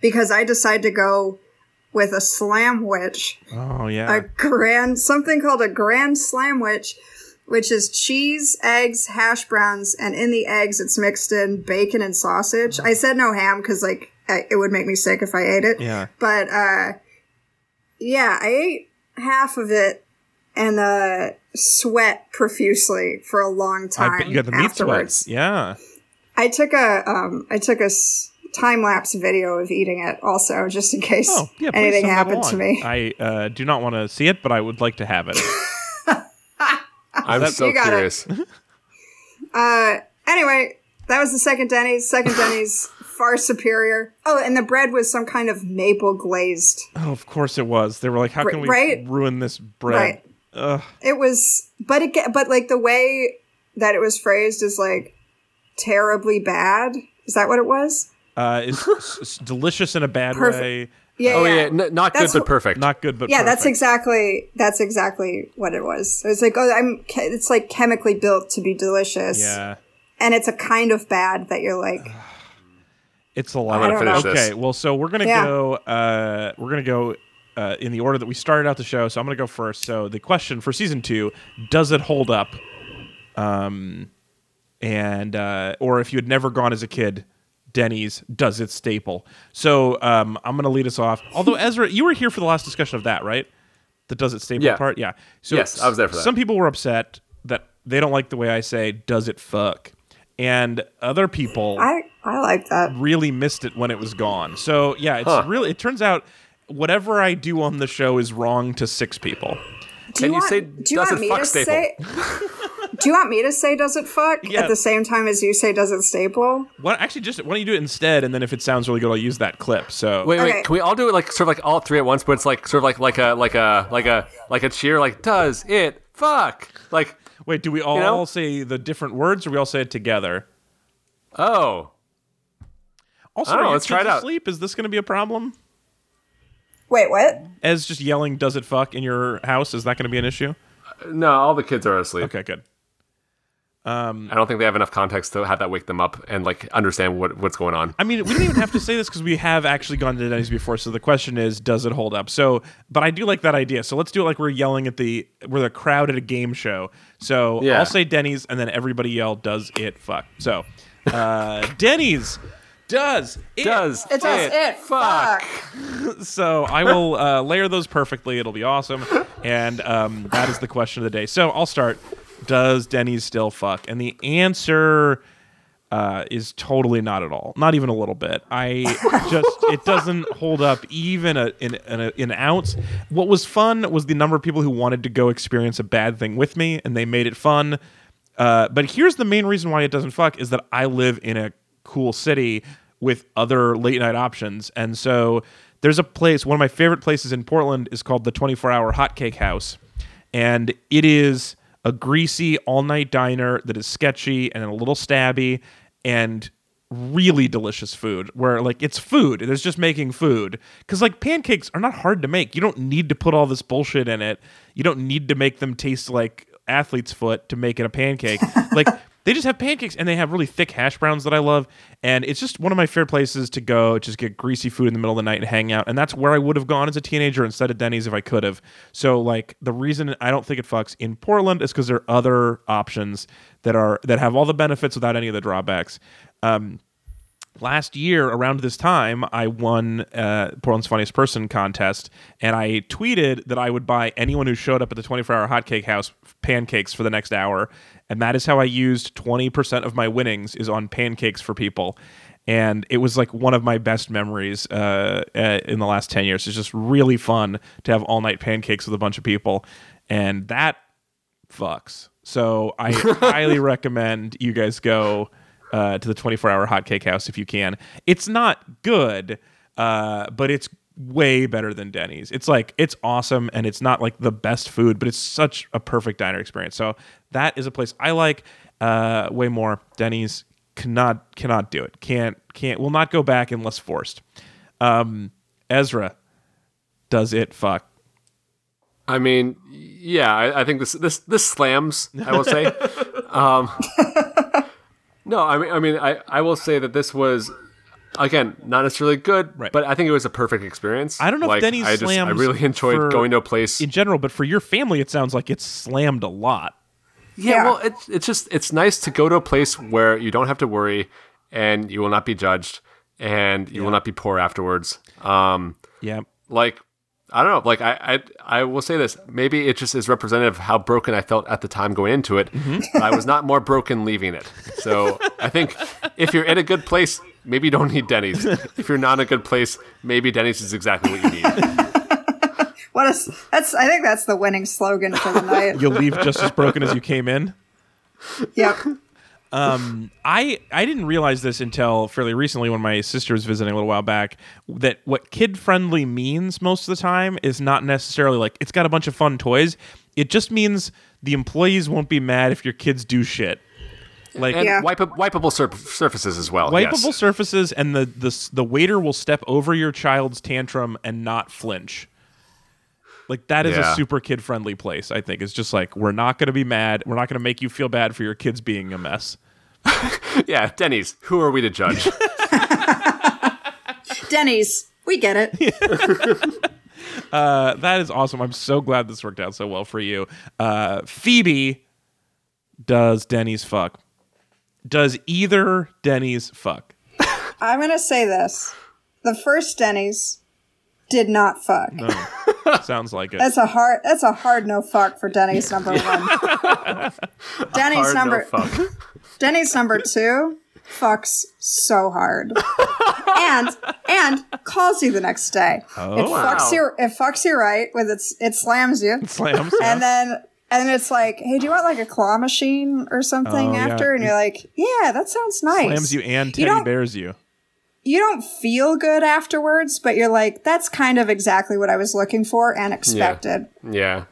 because I decide to go with a slamwich, oh yeah. a grand something called a grand slamwich, which is cheese, eggs, hash browns, and in the eggs it's mixed in bacon and sausage. I said no ham because like it would make me sick if I ate it. yeah. But uh yeah, I ate half of it and uh sweat profusely for a long time. You got the meat afterwards. sweats. Yeah. I took a um I took a time lapse video of eating it also just in case Oh, yeah. Anything send happened to me. I uh, do not want to see it, but I would like to have it. (laughs) I'm so You got it. curious. (laughs) Uh anyway, that was the second Denny's. Second Denny's far superior. Oh, and the bread was some kind of maple glazed. oh, of course it was. They were like, "How can we Right? ruin this bread?" Right. Ugh. It was but it ge- but like the way that it was phrased is like terribly bad. Is that what it was? Uh, it's, it's (laughs) delicious in a bad Perfect. way. Yeah. Oh yeah. yeah, n- not That's good but perfect. Not good, but yeah, that's exactly that's exactly what it was. It was like, oh, I'm. che- It's like chemically built to be delicious. Yeah. and it's a kind of bad that you're like, (sighs) It's a lot. I of don't know. This. Okay, well, so we're gonna Yeah. go. Uh, we're gonna go uh, in the order that we started out the show. So I'm gonna go first. So the question for season two: Does it hold up? Um, and uh, or if you had never gone as a kid, Denny's does it staple. So um, I'm gonna lead us off. Although Ezra, you were here for the last discussion of that, right? The does it staple Yeah. part, yeah. So Yes, I was there for that. Some people were upset that they don't like the way I say "does it fuck," and other people I I like that. really missed it when it was gone. So yeah, it's Huh. really. It turns out whatever I do on the show is wrong to six people. Do And you want, say, do you "Does want it me fuck to staple?" say? (laughs) do you want me to say does it fuck Yeah. at the same time as you say does it staple? What actually just why don't you do it instead, and then if it sounds really good, I'll use that clip. So Wait, Okay. wait. Can we all do it like sort of like all three at once? But it's like sort of like like a like a like a like a cheer. Like does it fuck? Like wait, do we all know? say the different words, or we all say it together? oh Also, I don't are know, your let's try kids it out. asleep? Is this going to be a problem? Wait, what? As just yelling "Does it fuck" in your house is that going to be an issue? no, all the kids are asleep. Okay, good. I don't think they have enough context to have that wake them up and like understand what what's going on. I mean, we don't even have to say this because we have actually gone to Denny's before. So the question is, does it hold up? So, but I do like that idea. So let's do it like we're yelling at the we're the crowd at a game show. So Yeah. I'll say Denny's, and then everybody yell, "Does it fuck?" So, uh, (laughs) Denny's does it Does It does it. Fuck. so I will uh, layer those perfectly. It'll be awesome. And um, that is the question of the day. So I'll start. Does Denny's still fuck? And the answer uh, is totally not at all. Not even a little bit. I (laughs) just it doesn't hold up even a, in, in a, an ounce. What was fun was the number of people who wanted to go experience a bad thing with me, and they made it fun. Uh, but here's the main reason why it doesn't fuck is that I live in a cool city with other late night options, and so there's a place. One of my favorite places in Portland is called the 24 Hour Hotcake House, and it is a greasy all night diner that is sketchy and a little stabby and really delicious food where like it's food. There's just making food. Because like pancakes are not hard to make. You don't need to put all this bullshit in it. You don't need to make them taste like athlete's foot to make it a pancake. (laughs) Like they just have pancakes and they have really thick hash browns that i love and it's just one of my favorite places to go just get greasy food in the middle of the night and hang out and that's where i would have gone as a teenager instead of denny's if i could have. So like the reason i don't think it fucks in portland is because there are other options that are that have all the benefits without any of the drawbacks. Um, last year around this time i won uh, portland's funniest person contest and i tweeted that i would buy anyone who showed up at the 24 hour hotcake house pancakes for the next hour and that is how i used 20% of my winnings is on pancakes for people and it was like one of my best memories uh, uh, in the last 10 years it's just really fun to have all night pancakes with a bunch of people and that fucks. So I (laughs) highly recommend you guys go uh, to the 24 hour hotcake house if you can. It's not good, uh, but it's way better than Denny's. It's like it's awesome and it's not like the best food, but it's such a perfect diner experience. So that is a place I like uh, way more. Denny's cannot cannot do it. Can't can't will not go back unless forced. Um, Ezra, does it fuck? I mean, yeah, I, I think this this this slams. I will say. (laughs) um, (laughs) no, I mean, I mean, I, I will say that this was again not necessarily good, Right. but I think it was a perfect experience. I don't know if like, Denny's I just I really enjoyed for- going to a place. In general, but for your family, it sounds like it's slammed a lot. yeah, Yeah. well, it's it's just it's nice to go to a place where you don't have to worry, and you will not be judged, and you will not be poor afterwards. Um, Yeah. like I don't know. Like I, I, I will say this. Maybe it just is representative of how broken I felt at the time going into it. Mm-hmm. I was not more broken leaving it. So I think if you're in a good place, maybe you don't need Denny's. If you're not in a good place, maybe Denny's is exactly what you need. (laughs) What is that's? I think that's the winning slogan for the night. You'll leave just as broken as you came in. yep. Um, I I didn't realize this until fairly recently when my sister was visiting a little while back that what kid friendly means most of the time is not necessarily like it's got a bunch of fun toys. It just means the employees won't be mad if your kids do shit. Like And Yeah. wipe, wipeable sur- surfaces as well. wipeable yes. surfaces and the, the the waiter will step over your child's tantrum and not flinch. Like that is Yeah. a super kid friendly place, I think. It's just like we're not going to be mad. We're not going to make you feel bad for your kids being a mess. (laughs) Yeah, Denny's. Who are we to judge? (laughs) Denny's. We get it. (laughs) Uh, that is awesome. I'm so glad this worked out so well for you. Uh, Phoebe does Denny's fuck. Does either Denny's fuck? I'm gonna say this: the first Denny's did not fuck. (laughs) Sounds like it. That's a hard. That's a hard no fuck for Denny's number one. (laughs) (laughs) Denny's Hard no number. fuck. Denny's number two fucks so hard, and and calls you the next day. Oh, it Oh. Wow. fucks you. It fucks you right with its. It slams you, Slams. yeah. and then and it's like, hey, do you want like a claw machine or something Oh, yeah. after? And you're like, yeah, that sounds nice. slams you and You teddy don't- bears you. You don't feel good afterwards, but you're like, that's kind of exactly what I was looking for and expected. Yeah.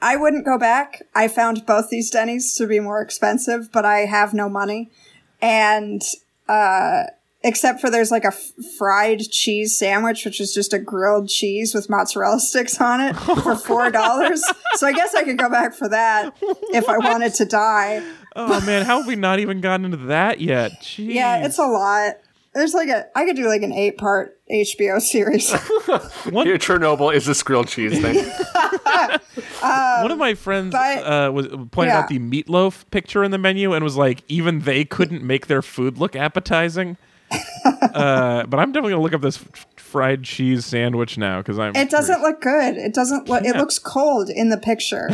I wouldn't go back. I found both these Denny's to be more expensive, but I have no money. And, uh, except for there's like a f- fried cheese sandwich, which is just a grilled cheese with mozzarella sticks on it (laughs) for $4. so I guess I could go back for that if I wanted to die. Oh man, how have we not even gotten into that yet? Jeez. Yeah, it's a lot. There's like a, I could do like an eight part HBO series. (laughs) Your Chernobyl is this grilled cheese thing. (laughs) One of my friends but- uh, was pointed yeah. out the meatloaf picture in the menu and was like, even they couldn't make their food look appetizing. (laughs) uh, but I'm definitely gonna look up this f- fried cheese sandwich now because I'm. It doesn't look good. It doesn't look. It looks cold in the picture.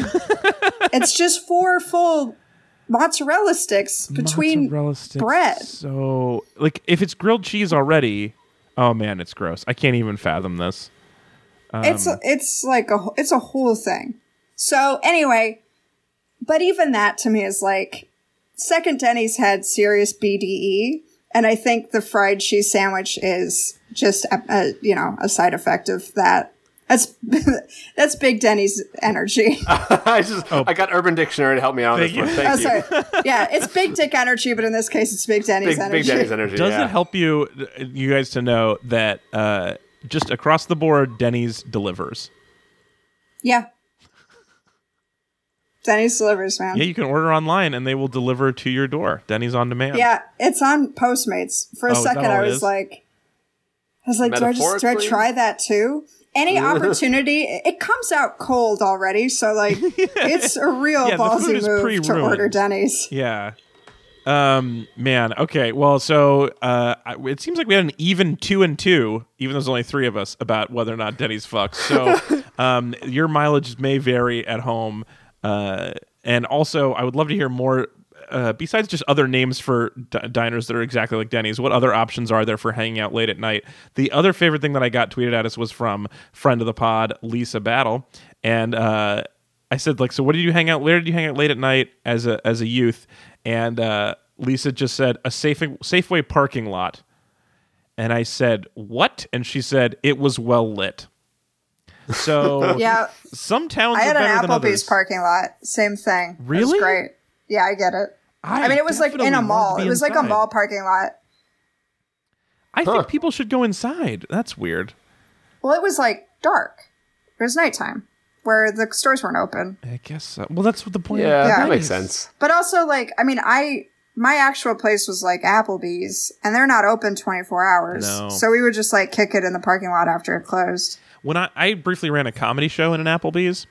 it's just four full mozzarella sticks between Mozzarella sticks, bread. So, like, if it's grilled cheese already, oh man, it's gross. I can't even fathom this. it's Um, it's like a it's a whole thing. So anyway, but even that to me is like second Denny's had serious BDE, and I think the fried cheese sandwich is just a, a you know a side effect of that. That's (laughs) that's Big Denny's energy. (laughs) I just I got Urban Dictionary to help me out on this Thank one. you. Thank Oh, you. sorry. (laughs) Yeah, it's Big Dick energy, but in this case, it's Big Denny's Big, energy. big Denny's energy. Does yeah. it help you, you guys, to know that uh, just across the board, Denny's delivers? Yeah. Denny's delivers, man. Yeah, you can order online and they will deliver to your door. Denny's on demand. Yeah, it's on Postmates. For a Oh, second, I was is? like, I was like, do I just do I try that too? Any (laughs) opportunity, it comes out cold already, so like, (laughs) it's a real Yeah, ballsy move to order Denny's. Yeah. Um, man. Okay. Well, so uh, it seems like we had an even two and two, even though there's only three of us, about whether or not Denny's fucks. So, (laughs) um, your mileage may vary at home. Uh, and also, I would love to hear more. Uh, besides just other names for d- diners that are exactly like Denny's, what other options are there for hanging out late at night? The other favorite thing that I got tweeted at us was from friend of the pod, Lisa Battle, and uh, I said like, so what did you hang out? Where did you hang out late at night as a as a youth? And uh, Lisa just said a safe Safeway parking lot. And I said what? And she said it was well lit. So (laughs) Yeah, some towns I had an Applebee's parking lot. Same thing. Really? great. Yeah, I get it. I, I mean, it was like in a mall. It was like a mall parking lot. I Huh. think people should go inside. That's weird. Well, it was like dark. It was nighttime where the stores weren't open. I guess. Uh, well, that's what the point. Yeah, of Yeah. that makes Denny's. sense. But also, like, I mean, I my actual place was like Applebee's, and they're not open twenty four hours. No. So we would just like kick it in the parking lot after it closed. When I, I briefly ran a comedy show in an Applebee's.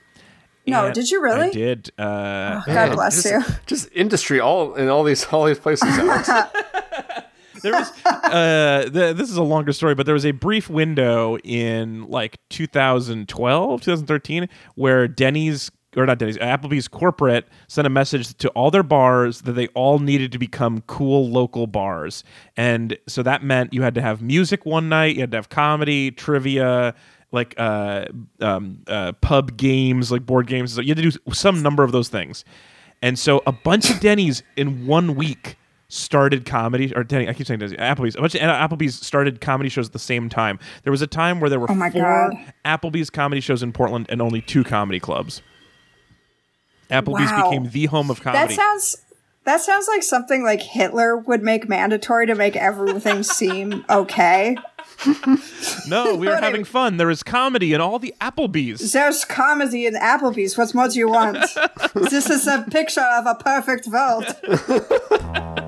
No, and did you really? I did. Uh, God bless just, you. Just industry all in all these all these places. (laughs) There was uh th- this is a longer story but there was a brief window in like 2012 2013 where denny's or not denny's applebee's corporate sent a message to all their bars that they all needed to become cool local bars and so that meant you had to have music one night you had to have comedy trivia like uh, um, uh, pub games like board games you had to do some number of those things and so a bunch of Denny's in one week started comedy or Denny, I keep saying Denny's, Applebee's. A bunch of Applebee's started comedy shows at the same time. There was a time where there were Oh my four God. Applebee's comedy shows in Portland and only two comedy clubs. Applebee's Wow. became the home of comedy. That sounds that sounds like something like Hitler would make mandatory to make everything (laughs) seem okay. No, we were I- having fun. There was comedy in all the Applebee's. There's comedy in Applebee's. What more do you want? (laughs) this is a picture of a perfect world. (laughs)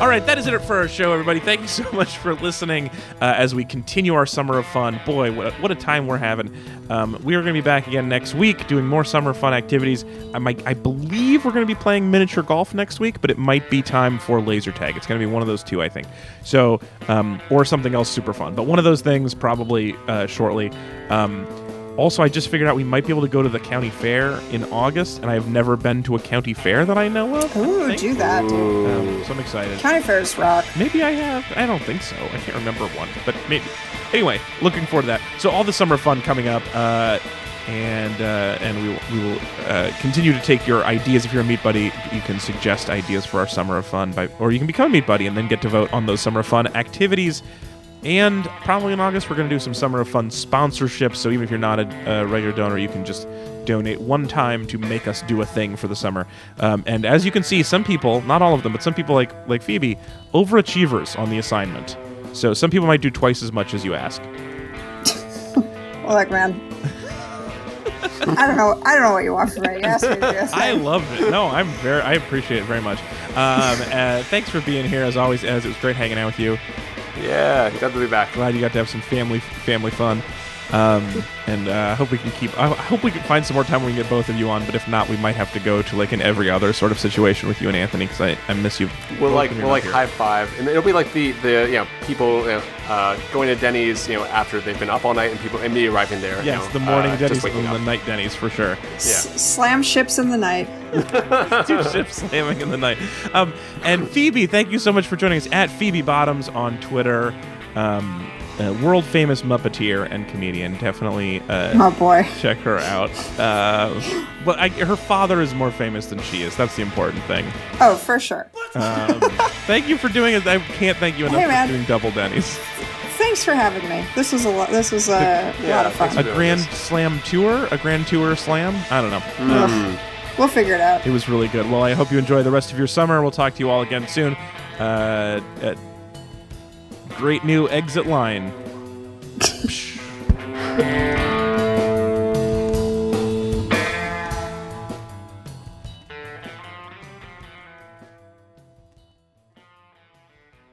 All right, that is it for our show, everybody. Thank you so (laughs) much for listening uh, as we continue our summer of fun. Boy, what a, what a time we're having. Um, we are going to be back again next week doing more summer fun activities. I, might, I believe we're going to be playing miniature golf next week, but it might be time for laser tag. It's going to be one of those two, I think. So, um, or something else super fun. But one of those things probably uh, shortly. Um, also, I just figured out we might be able to go to the county fair in August, and I have never been to a county fair that I know of. Ooh, do that. Um, so I'm excited. County fairs rock. Maybe I have. I don't think so. I can't remember one, but maybe. Anyway, looking forward to that. So all the summer fun coming up, uh, and uh, and we will, we will uh, continue to take your ideas. If you're a meat buddy, you can suggest ideas for our summer of fun by, or you can become a meat buddy and then get to vote on those summer fun activities. And probably in August, we're going to do some summer of fun sponsorships. So even if you're not a, a regular donor, you can just donate one time to make us do a thing for the summer. Um, and as you can see, some people, not all of them, but some people like like Phoebe, overachievers on the assignment. So some people might do twice as much as you ask. (laughs) Well, look, man. I don't know. I don't know what you want from me. You asked me to do a I it. No, I'm very. I appreciate it very much. Um, uh, thanks for being here as always. As it was great hanging out with you. Yeah, glad to be back. Glad you got to have some family family fun. Um, and uh, I hope we can keep. I hope we can find some more time when we can get both of you on. But if not, we might have to go to like an every other sort of situation with you and Anthony because I, I miss you. We'll both like when we'll you're like not high five, and it'll be like the the you know people you know, uh, going to Denny's you know after they've been up all night and people and me arriving there. you Yes, know, the morning uh, Denny's and the night Denny's for sure. Yeah. S- slam ships in the night. (laughs) Two ships slamming in the night. Um, and Phoebe, thank you so much for joining us at Phoebe Bottoms on Twitter. Um, uh, world famous Muppeteer and comedian. Definitely uh, Oh boy. check her out. Uh, but I, her father is more famous than she is. That's the important thing. Oh, for sure. Um, thank you for doing it. I can't thank you enough Hey, for man. doing double Denny's. Thanks for having me. This was a lot. This was a Yeah, lot of fun. A grand this. slam tour, a grand tour slam. I don't know. Ugh. We'll figure it out. It was really good. Well, I hope you enjoy the rest of your summer. We'll talk to you all again soon. Uh, uh, great new exit line. (laughs)